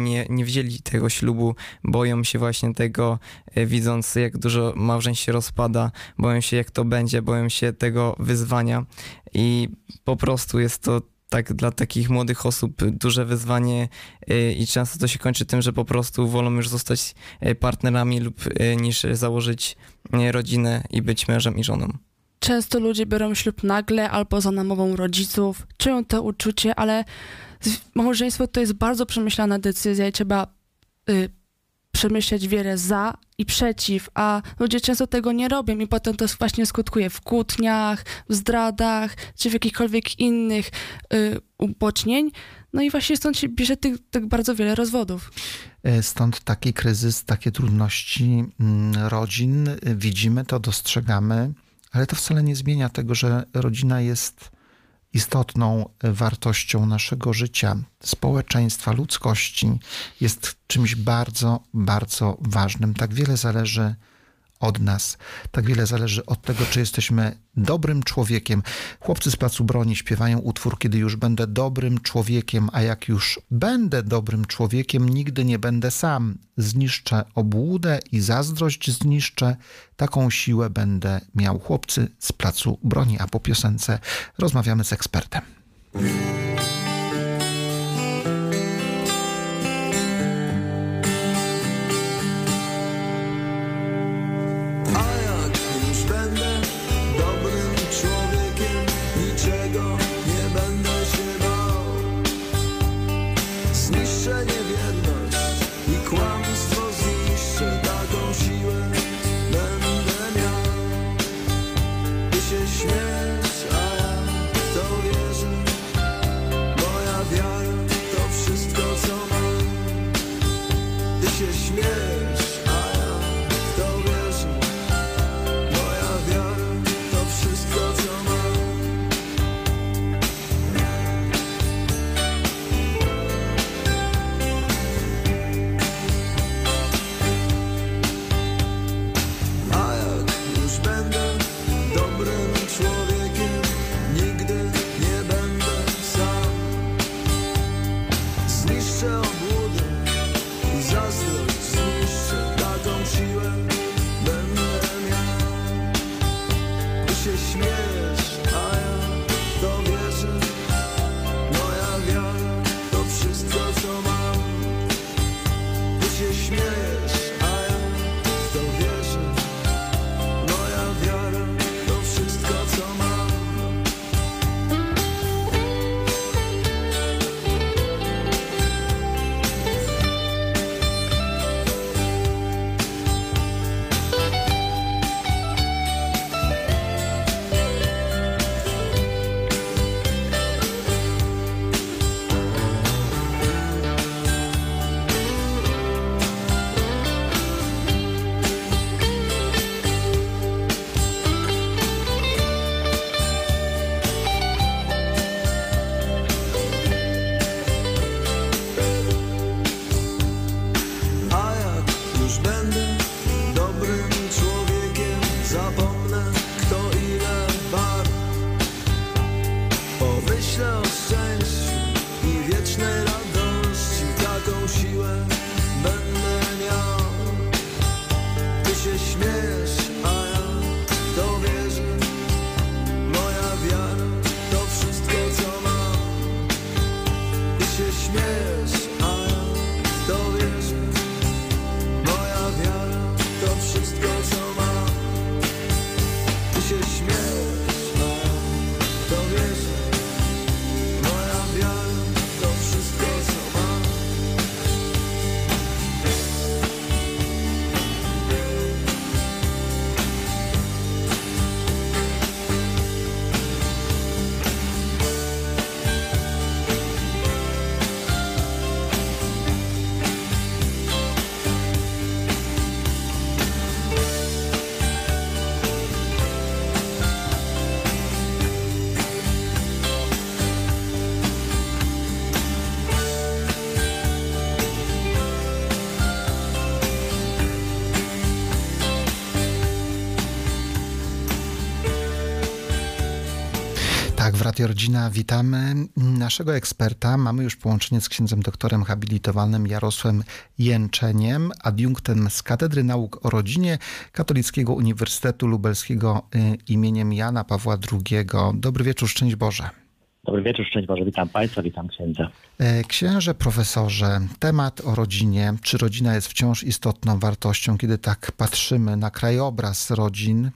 nie, nie wzięli tego ślubu, boją się właśnie tego, widząc jak dużo małżeństw się rozpada, boją się jak to będzie, boją się tego wyzwania i po prostu jest to tak dla takich młodych osób duże wyzwanie y, i często to się kończy tym, że po prostu wolą już zostać y, partnerami lub y, niż założyć rodzinę i być mężem i żoną. Często ludzie biorą ślub nagle albo za namową rodziców, czują to uczucie, ale małżeństwo to jest bardzo przemyślana decyzja i trzeba y, przemyśleć wiele za i przeciw, a ludzie często tego nie robią i potem to właśnie skutkuje w kłótniach, w zdradach czy w jakichkolwiek innych y, ubocznień. No i właśnie stąd się bierze tych, tak bardzo wiele rozwodów. E, Stąd taki kryzys, takie trudności mm, rodzin. Widzimy to, dostrzegamy, ale to wcale nie zmienia tego, że rodzina jest istotną wartością naszego życia, społeczeństwa, ludzkości. Jest czymś bardzo, bardzo ważnym. Tak wiele zależy od nas. Tak wiele zależy od tego, czy jesteśmy dobrym człowiekiem. Chłopcy z Placu Broni śpiewają utwór, kiedy już będę dobrym człowiekiem, a jak już będę dobrym człowiekiem, nigdy nie będę sam. Zniszczę obłudę i zazdrość zniszczę. Taką siłę będę miał. Chłopcy z Placu Broni, a po piosence rozmawiamy z ekspertem. Radio Rodzina, witamy naszego eksperta. Mamy już połączenie z księdzem doktorem habilitowanym Jarosłem Jęczeniem, adiunktem z Katedry Nauk o Rodzinie Katolickiego Uniwersytetu Lubelskiego y, imieniem Jana Pawła II. Dobry wieczór, szczęść Boże. Dobry wieczór, szczęść Boże. Witam Państwa, witam księdza. E, Księże, profesorze, temat o rodzinie. Czy rodzina jest wciąż istotną wartością? Kiedy tak patrzymy na krajobraz rodzin,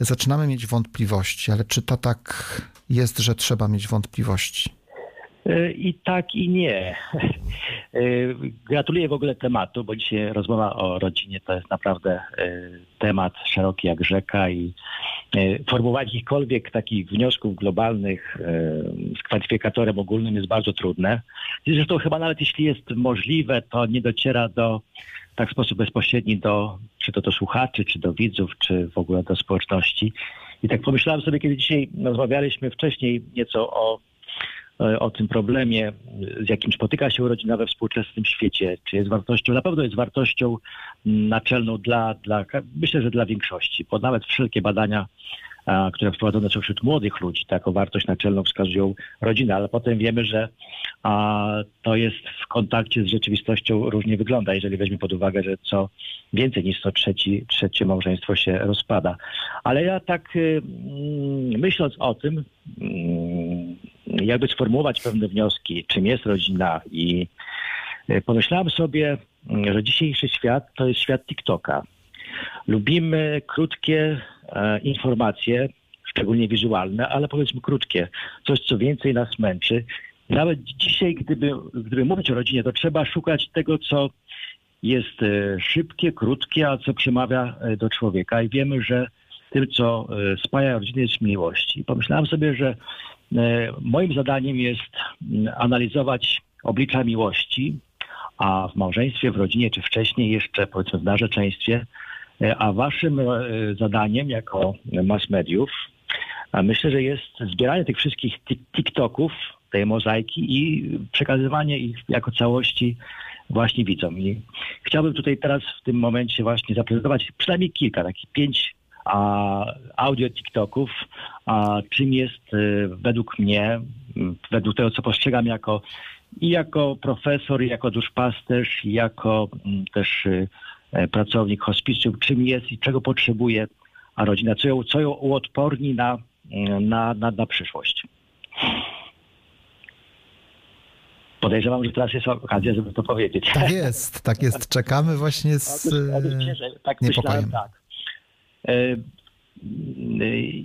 zaczynamy mieć wątpliwości, ale czy to tak jest, że trzeba mieć wątpliwości? E, I tak, i nie. E, Gratuluję w ogóle tematu, bo dzisiaj rozmowa o rodzinie to jest naprawdę e, temat szeroki jak rzeka i formułowanie jakichkolwiek takich wniosków globalnych z kwantyfikatorem ogólnym jest bardzo trudne. Zresztą chyba nawet jeśli jest możliwe, to nie dociera do tak w sposób bezpośredni do, czy to do słuchaczy, czy do widzów, czy w ogóle do społeczności. I tak pomyślałem sobie, kiedy dzisiaj rozmawialiśmy wcześniej nieco o e, o tym problemie, z jakim spotyka się rodzina we współczesnym świecie, czy jest wartością, na pewno jest wartością mm, naczelną dla, dla myślę, że dla większości, bo nawet wszelkie badania, które wprowadzone są wśród młodych ludzi, taką wartość naczelną wskazują rodzinę, ale potem wiemy, że to jest w kontakcie z rzeczywistością różnie wygląda, jeżeli weźmie pod uwagę, że co więcej niż co trzeci, trzecie małżeństwo się rozpada. Ale ja tak y, mm, myśląc o tym, mm, jakby sformułować pewne wnioski, czym jest rodzina i y, pomyślałem sobie, mm, że dzisiejszy świat to jest świat TikToka. Lubimy krótkie e, informacje, szczególnie wizualne, ale powiedzmy krótkie. Coś, co więcej nas męczy. Nawet dzisiaj, gdyby, gdyby mówić o rodzinie, to trzeba szukać tego, co jest e, szybkie, krótkie, a co przemawia e, do człowieka. I wiemy, że tym, co e, spaja rodzinę, jest miłość. I pomyślałem sobie, że moim zadaniem jest mm, analizować oblicza miłości, a w małżeństwie, w rodzinie, czy wcześniej jeszcze powiedzmy w narzeczeństwie, a waszym e, zadaniem jako mass mediów, myślę, że jest zbieranie tych wszystkich tik- TikToków, tej mozaiki i przekazywanie ich jako całości właśnie widzom. I chciałbym tutaj teraz w tym momencie właśnie zaprezentować przynajmniej kilka, takich pięć a, audio TikToków, a czym jest e, według mnie, według tego, co postrzegam jako i jako profesor, i jako duszpasterz, i jako też y, e, pracownik hospicjum, czym jest i czego potrzebuje a rodzina, co ją, co ją uodporni na, mm, na, na, na przyszłość. Podejrzewam, że teraz jest okazja, żeby to powiedzieć. Tak jest, tak jest. Czekamy właśnie z że tak niepokojem. myślałem, tak. E, e,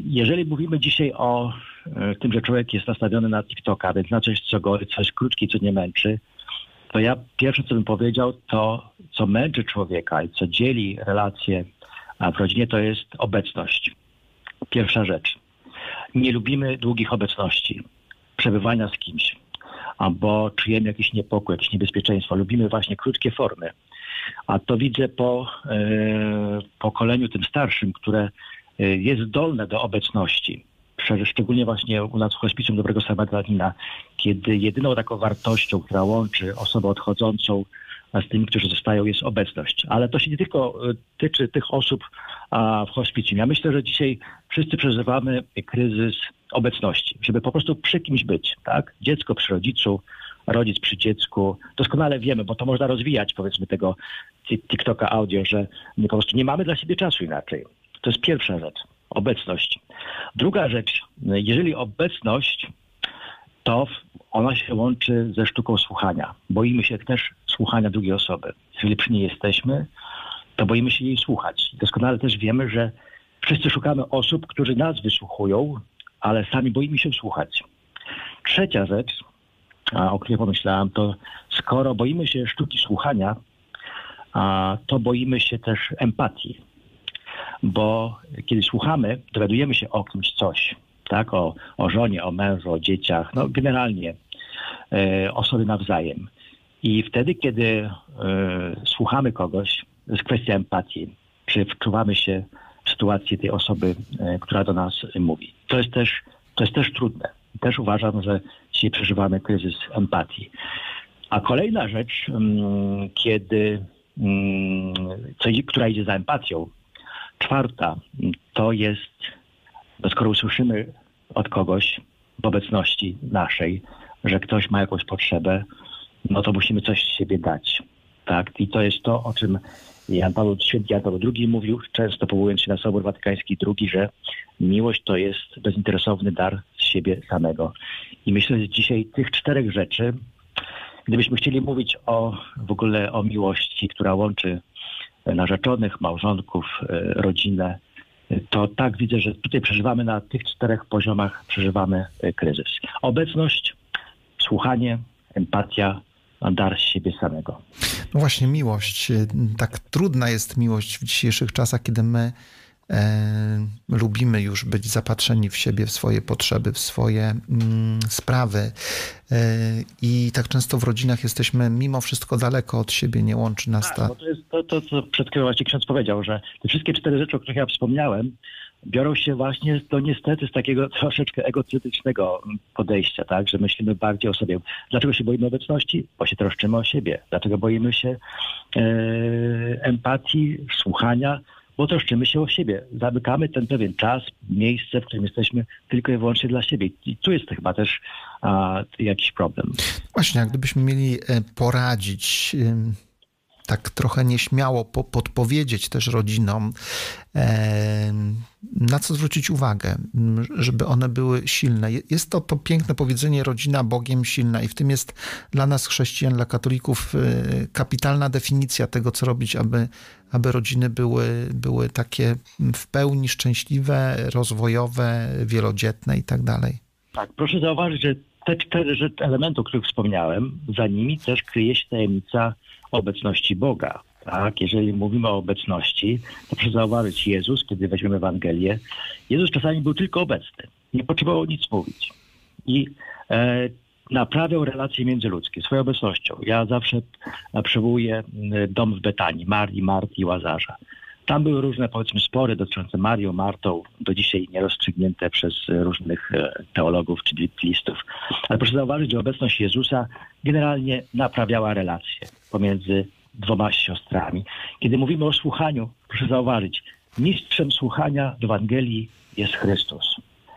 Jeżeli mówimy dzisiaj o e, tym, że człowiek jest nastawiony na TikToka, więc na coś, co go, coś krótkie, co nie męczy, to ja pierwsze, co bym powiedział, to co męczy człowieka i co dzieli relacje w rodzinie, to jest obecność. Pierwsza rzecz. Nie lubimy długich obecności, przebywania z kimś, albo czujemy jakiś niepokój, jakieś niebezpieczeństwo. Lubimy właśnie krótkie formy. A to widzę po e, pokoleniu tym starszym, które e, jest zdolne do obecności. Szczególnie właśnie u nas w hospicjum Dobrego Samarytanina, kiedy jedyną taką wartością, która łączy osobę odchodzącą z tymi, którzy zostają, jest obecność. Ale to się nie tylko e, tyczy tych osób w hospicjum. Ja myślę, że dzisiaj wszyscy przeżywamy kryzys obecności, żeby po prostu przy kimś być, tak? Dziecko przy rodzicu, rodzic przy dziecku. Doskonale wiemy, bo to można rozwijać, powiedzmy, tego Ti- TikToka audio, że po prostu nie mamy dla siebie czasu inaczej. To jest pierwsza rzecz. Obecność. Druga rzecz, jeżeli obecność, to ona się łączy ze sztuką słuchania. Boimy się też słuchania drugiej osoby. Jeżeli przy niej jesteśmy, to boimy się jej słuchać. Doskonale też wiemy, że wszyscy szukamy osób, którzy nas wysłuchują, ale sami boimy się słuchać. Trzecia rzecz, o której pomyślałem, to skoro boimy się sztuki słuchania, to boimy się też empatii. Bo kiedy słuchamy, dowiadujemy się o kimś coś, tak? O, o żonie, o mężu, o dzieciach, no generalnie e, o sobie nawzajem. I wtedy, kiedy e, słuchamy kogoś, jest kwestia empatii, czy wczuwamy się w sytuację tej osoby, e, która do nas mówi. To jest też, to jest też trudne. Też uważam, że dzisiaj przeżywamy kryzys empatii. A kolejna rzecz, mm, kiedy, mm, która idzie za empatią, czwarta, to jest, skoro usłyszymy od kogoś w obecności naszej, że ktoś ma jakąś potrzebę, no to musimy coś z siebie dać. Tak? I to jest to, o czym Jan Paweł, święty Jan Paweł II mówił, często powołując się na Sobór Watykański II, że miłość to jest bezinteresowny dar z siebie samego. I myślę, że dzisiaj tych czterech rzeczy, gdybyśmy chcieli mówić o w ogóle o miłości, która łączy narzeczonych, małżonków, e, rodzinę, to tak widzę, że tutaj przeżywamy na tych czterech poziomach, przeżywamy e, kryzys. Obecność, słuchanie, empatia, dar siebie samego. No właśnie, miłość. Tak trudna jest miłość w dzisiejszych czasach, kiedy my e, lubimy już być zapatrzeni w siebie, w swoje potrzeby, w swoje mm, sprawy. E, I tak często w rodzinach jesteśmy mimo wszystko daleko od siebie, nie łączy nas Tak, ta. bo to jest to, to, co przed chwilą właśnie ksiądz powiedział, że te wszystkie cztery rzeczy, o których ja wspomniałem, biorą się właśnie, to niestety, z takiego troszeczkę egocentrycznego podejścia, tak, że myślimy bardziej o sobie. Dlaczego się boimy obecności? Bo się troszczymy o siebie. Dlaczego boimy się e, empatii, słuchania? Bo troszczymy się o siebie. Zamykamy ten pewien czas, miejsce, w którym jesteśmy tylko i wyłącznie dla siebie. I tu jest chyba też a, jakiś problem. Właśnie, jak gdybyśmy mieli e, poradzić, tak trochę nieśmiało po, podpowiedzieć też rodzinom, na co zwrócić uwagę, żeby one były silne. Je- Jest to to piękne powiedzenie rodzina Bogiem silna i w tym jest dla nas chrześcijan, dla katolików y, kapitalna definicja tego, co robić, aby, aby rodziny były, były takie w pełni szczęśliwe, rozwojowe, wielodzietne i tak dalej. Tak, proszę zauważyć, że te cztery elementy, o których wspomniałem, za nimi też kryje się tajemnica obecności Boga. Tak, jeżeli mówimy o obecności, to proszę zauważyć, Jezus, kiedy weźmiemy Ewangelię, Jezus czasami był tylko obecny. Nie potrzebował nic mówić. I e, naprawiał relacje międzyludzkie swoją obecnością. Ja zawsze e, przywołuję dom w Betanii, Marii, Marty i Łazarza. Tam były różne, powiedzmy, spory dotyczące Marią, Martą, do dzisiaj nierozstrzygnięte przez różnych e, teologów czy biblistów. Ale proszę zauważyć, że obecność Jezusa generalnie naprawiała relacje pomiędzy dwoma siostrami. Kiedy mówimy o słuchaniu, proszę zauważyć, mistrzem słuchania w Ewangelii jest Chrystus.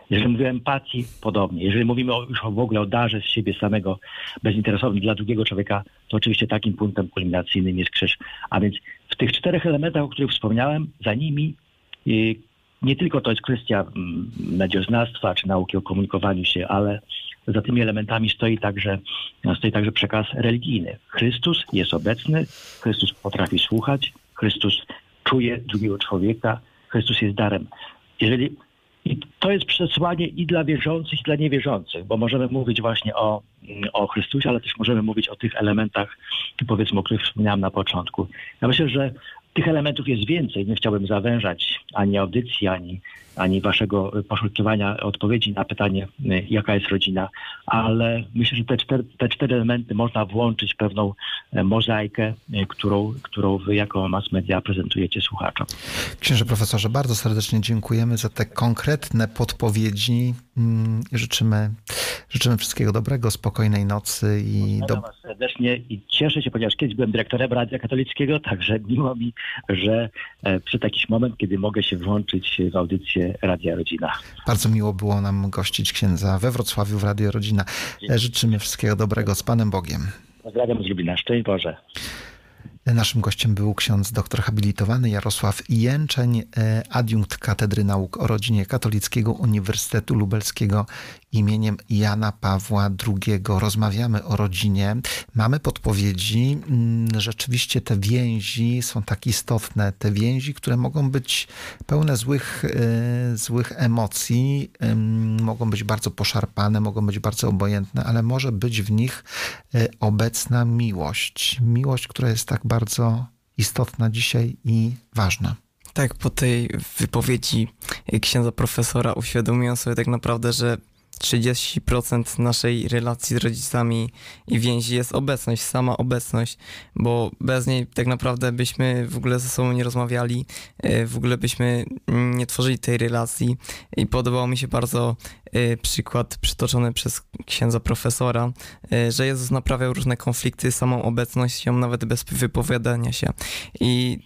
Jeżeli mówimy o empatii, podobnie. Jeżeli mówimy o, już w ogóle o darze z siebie samego, bezinteresownym dla drugiego człowieka, to oczywiście takim punktem kulminacyjnym jest krzyż. A więc w tych czterech elementach, o których wspomniałem, za nimi y, nie tylko to jest kwestia mm, medioznawstwa czy nauki o komunikowaniu się, ale za tymi elementami stoi także, stoi także przekaz religijny. Chrystus jest obecny, Chrystus potrafi słuchać, Chrystus czuje drugiego człowieka, Chrystus jest darem. Jeżeli i to jest przesłanie i dla wierzących, i dla niewierzących, bo możemy mówić właśnie o, o Chrystusie, ale też możemy mówić o tych elementach, powiedzmy, o których wspomniałem na początku. Ja myślę, że tych elementów jest więcej. Nie chciałbym zawężać ani audycji, ani, ani waszego poszukiwania odpowiedzi na pytanie, y, jaka jest rodzina, ale myślę, że te cztery, te cztery elementy można włączyć w pewną e, mozaikę, y, którą, którą wy jako mass media prezentujecie słuchaczom. Księże profesorze, bardzo serdecznie dziękujemy za te konkretne podpowiedzi. Mm, Życzymy, życzymy wszystkiego dobrego, spokojnej nocy i do... was serdecznie i cieszę się, ponieważ kiedyś byłem dyrektorem Radia Katolickiego, także miło mi, że e, przyszedł jakiś moment, kiedy mogę się włączyć w audycję Radia Rodzina. bardzo miło było nam gościć księdza we Wrocławiu w Radio Rodzina. Życzymy wszystkiego dobrego z Panem Bogiem. Pozdrawiam z Lublina. Szczęść Boże. Naszym gościem był ksiądz doktor habilitowany Jarosław Jęczeń, e, adiunkt Katedry Nauk o Rodzinie Katolickiego Uniwersytetu Lubelskiego imieniem Jana Pawła II. Rozmawiamy o rodzinie. Mamy podpowiedzi. Mm, Rzeczywiście te więzi są tak istotne. Te więzi, które mogą być pełne złych, e, złych emocji, mogą być bardzo poszarpane, mogą być bardzo obojętne, ale może być w nich e, obecna miłość. Miłość, która jest tak bardzo istotna dzisiaj i ważna. Tak, po tej wypowiedzi księdza profesora uświadomiłem sobie tak naprawdę, że 30% naszej relacji z rodzicami i więzi jest obecność, sama obecność, bo bez niej tak naprawdę byśmy w ogóle ze sobą nie rozmawiali, e, w ogóle byśmy nie tworzyli tej relacji i podobał mi się bardzo e, przykład przytoczony przez księdza profesora, e, że Jezus naprawiał różne konflikty samą obecnością, nawet bez wypowiadania się. I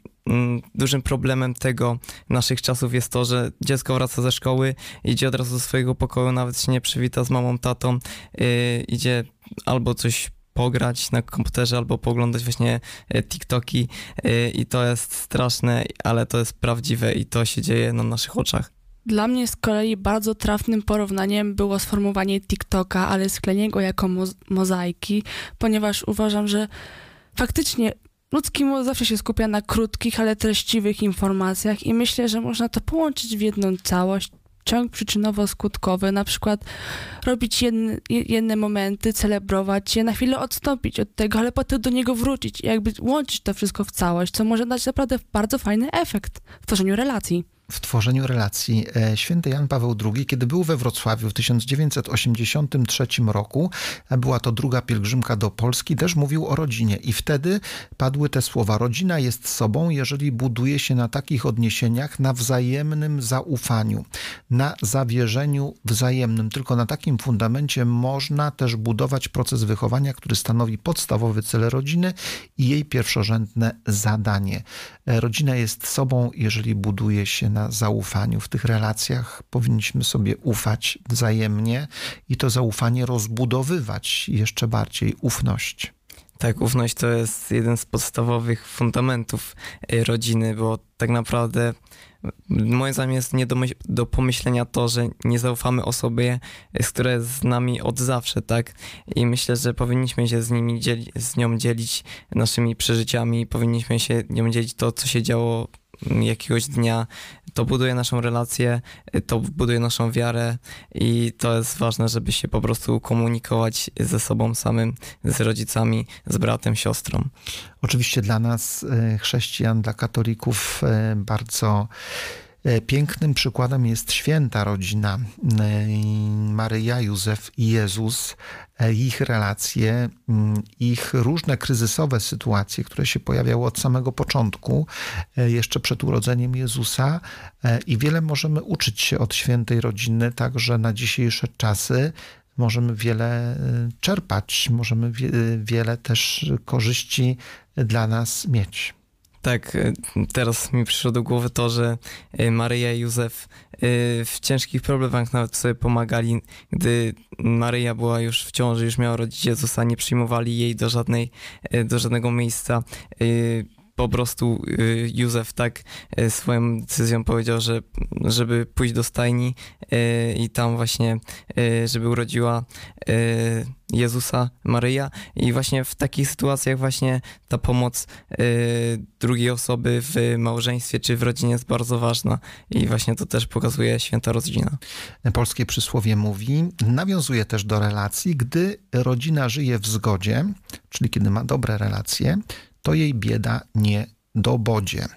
dużym problemem tego naszych czasów jest to, że dziecko wraca ze szkoły, idzie od razu do swojego pokoju, nawet się nie przywita z mamą, tatą, yy, idzie albo coś pograć na komputerze albo poglądać właśnie e, TikToki e, i to jest straszne, ale to jest prawdziwe i to się dzieje na naszych oczach. Dla mnie z kolei bardzo trafnym porównaniem było sformułowanie TikToka, ale sklenie go jako mo mozaiki, ponieważ uważam, że faktycznie ludzki mózg zawsze się skupia na krótkich, ale treściwych informacjach i myślę, że można to połączyć w jedną całość, ciąg przyczynowo-skutkowy, na przykład robić jedne, jedne momenty, celebrować je, na chwilę odstąpić od tego, ale potem do niego wrócić i jakby łączyć to wszystko w całość, co może dać naprawdę bardzo fajny efekt w tworzeniu relacji w tworzeniu relacji. E, święty Jan Paweł II, kiedy był we Wrocławiu w 1983 roku, była to druga pielgrzymka do Polski, też mówił o rodzinie i wtedy padły te słowa: Rodzina jest sobą, jeżeli buduje się na takich odniesieniach, na wzajemnym zaufaniu, na zawierzeniu wzajemnym. Tylko na takim fundamencie można też budować proces wychowania, który stanowi podstawowy cel rodziny i jej pierwszorzędne zadanie. E, rodzina jest sobą, jeżeli buduje się na na zaufaniu. W tych relacjach powinniśmy sobie ufać wzajemnie i to zaufanie rozbudowywać jeszcze bardziej ufność. Tak, ufność to jest jeden z podstawowych fundamentów y, rodziny, bo tak naprawdę moim zdaniem jest nie do, do pomyślenia to, że nie zaufamy osobie, z która jest z nami od zawsze, tak? I myślę, że powinniśmy się z nimi dzieli, z nią dzielić naszymi przeżyciami, powinniśmy się nią dzielić to, co się działo jakiegoś dnia. To buduje naszą relację, to buduje naszą wiarę i to jest ważne, żeby się po prostu komunikować ze sobą samym, z rodzicami, z bratem, siostrą. Oczywiście dla nas, e, chrześcijan, dla katolików, e, bardzo pięknym przykładem jest święta rodzina e, Maryja, Józef i Jezus, e, ich relacje, mm, ich różne kryzysowe sytuacje, które się pojawiały od samego początku, jeszcze przed urodzeniem Jezusa i wiele możemy uczyć się od świętej rodziny, także na dzisiejsze czasy możemy wiele czerpać, możemy wiele też korzyści dla nas mieć. Tak, e, teraz mi przyszło do głowy to, że e, Maryja i Józef e, w ciężkich problemach nawet sobie pomagali, gdy Maryja była już w ciąży, już miała rodzić Jezusa, nie przyjmowali jej do, żadnej, do żadnego miejsca po prostu y, Józef tak y, swoją decyzją powiedział, że żeby pójść do stajni y, i tam właśnie, żeby urodziła Jezusa, Maryja i właśnie w takich sytuacjach właśnie ta pomoc drugiej osoby w małżeństwie czy w rodzinie jest bardzo ważna i właśnie to też pokazuje święta rodzina. Polskie przysłowie mówi, nawiązuje też do relacji, gdy rodzina żyje w zgodzie, czyli kiedy ma dobre relacje, to jej bieda nie dobodzie.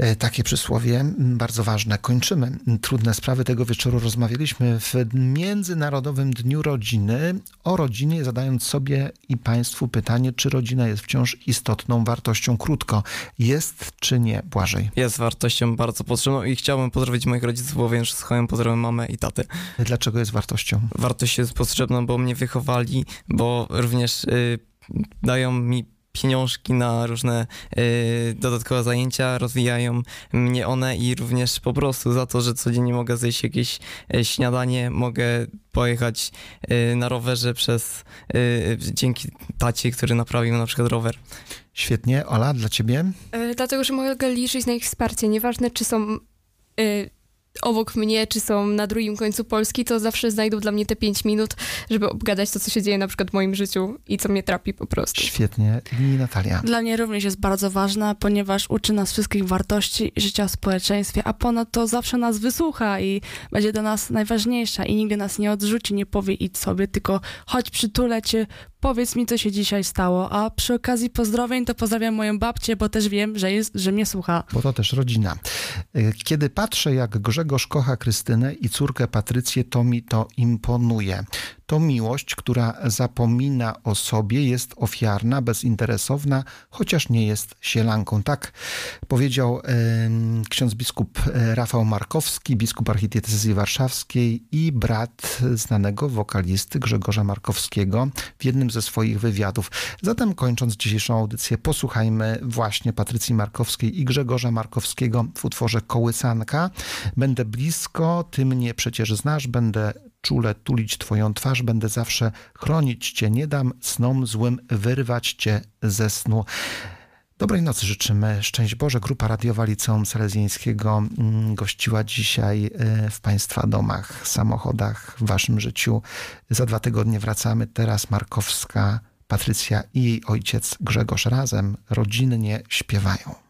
E, takie przysłowie bardzo ważne. Kończymy trudne sprawy tego wieczoru. Rozmawialiśmy w Międzynarodowym Dniu Rodziny o rodzinie, zadając sobie i Państwu pytanie, czy rodzina jest wciąż istotną wartością. Krótko, jest czy nie, Błażej? Jest wartością bardzo potrzebną i chciałbym pozdrowić moich rodziców, bo wiem, że słuchają, pozdrawiam mamę i tatę. Dlaczego jest wartością? Wartość jest potrzebna, bo mnie wychowali, bo również y, dają mi pieniążki na różne y, dodatkowe zajęcia, rozwijają mnie one i również po prostu za to, że codziennie mogę zjeść jakieś y, śniadanie, mogę pojechać y, na rowerze przez dzięki tacie, który naprawił na przykład rower. Świetnie. Ola, dla ciebie? dlatego, że mogę liczyć na ich wsparcie. Nieważne, czy są obok mnie, czy są na drugim końcu Polski, to zawsze znajdą dla mnie te 5 minut, żeby obgadać to, co się dzieje na przykład w moim życiu i co mnie trapi po prostu. Świetnie. I Natalia. Dla mnie również jest bardzo ważna, ponieważ uczy nas wszystkich wartości życia w społeczeństwie, a ponadto zawsze nas wysłucha i będzie dla nas najważniejsza i nigdy nas nie odrzuci, nie powie idź sobie, tylko chodź przytulę cię, powiedz mi, co się dzisiaj stało. A przy okazji pozdrowień to pozdrawiam moją babcię, bo też wiem, że, jest, że mnie słucha. Bo to też rodzina. Y, kiedy patrzę, jak Grzegorz kocha Krystynę i córkę Patrycję, to mi to imponuje. to miłość, która zapomina o sobie, jest ofiarna, bezinteresowna, chociaż nie jest sielanką. Tak powiedział ksiądz biskup e, Rafał Markowski, biskup archidiecezji warszawskiej i brat znanego wokalisty Grzegorza Markowskiego w jednym ze swoich wywiadów. Zatem kończąc dzisiejszą audycję, posłuchajmy właśnie Patrycji Markowskiej i Grzegorza Markowskiego w utworze Kołysanka. Będę blisko, ty mnie przecież znasz, będę czule tulić Twoją twarz, będę zawsze chronić Cię, nie dam snom złym wyrwać Cię ze snu. Dobrej nocy życzymy. Szczęść Boże. Grupa radiowa Liceum Salezjańskiego mm, gościła dzisiaj e, w Państwa domach, samochodach, w Waszym życiu. Za dwa tygodnie wracamy. Teraz Markowska, Patrycja i jej ojciec Grzegorz razem rodzinnie śpiewają.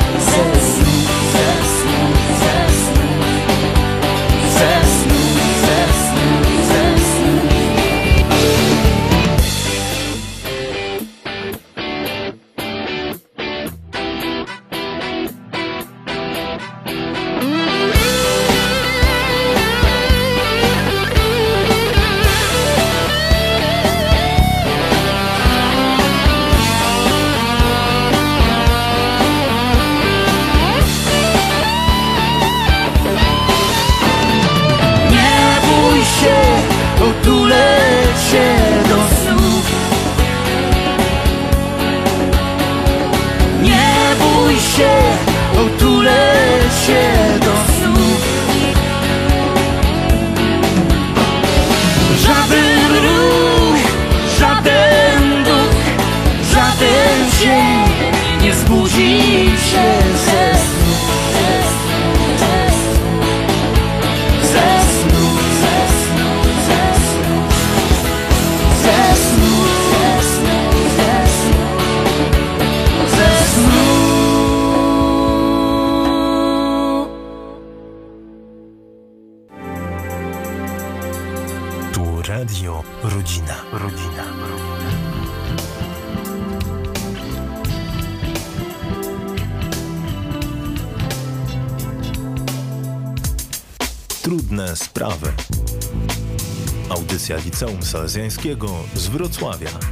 Salezjańskiego z Wrocławia.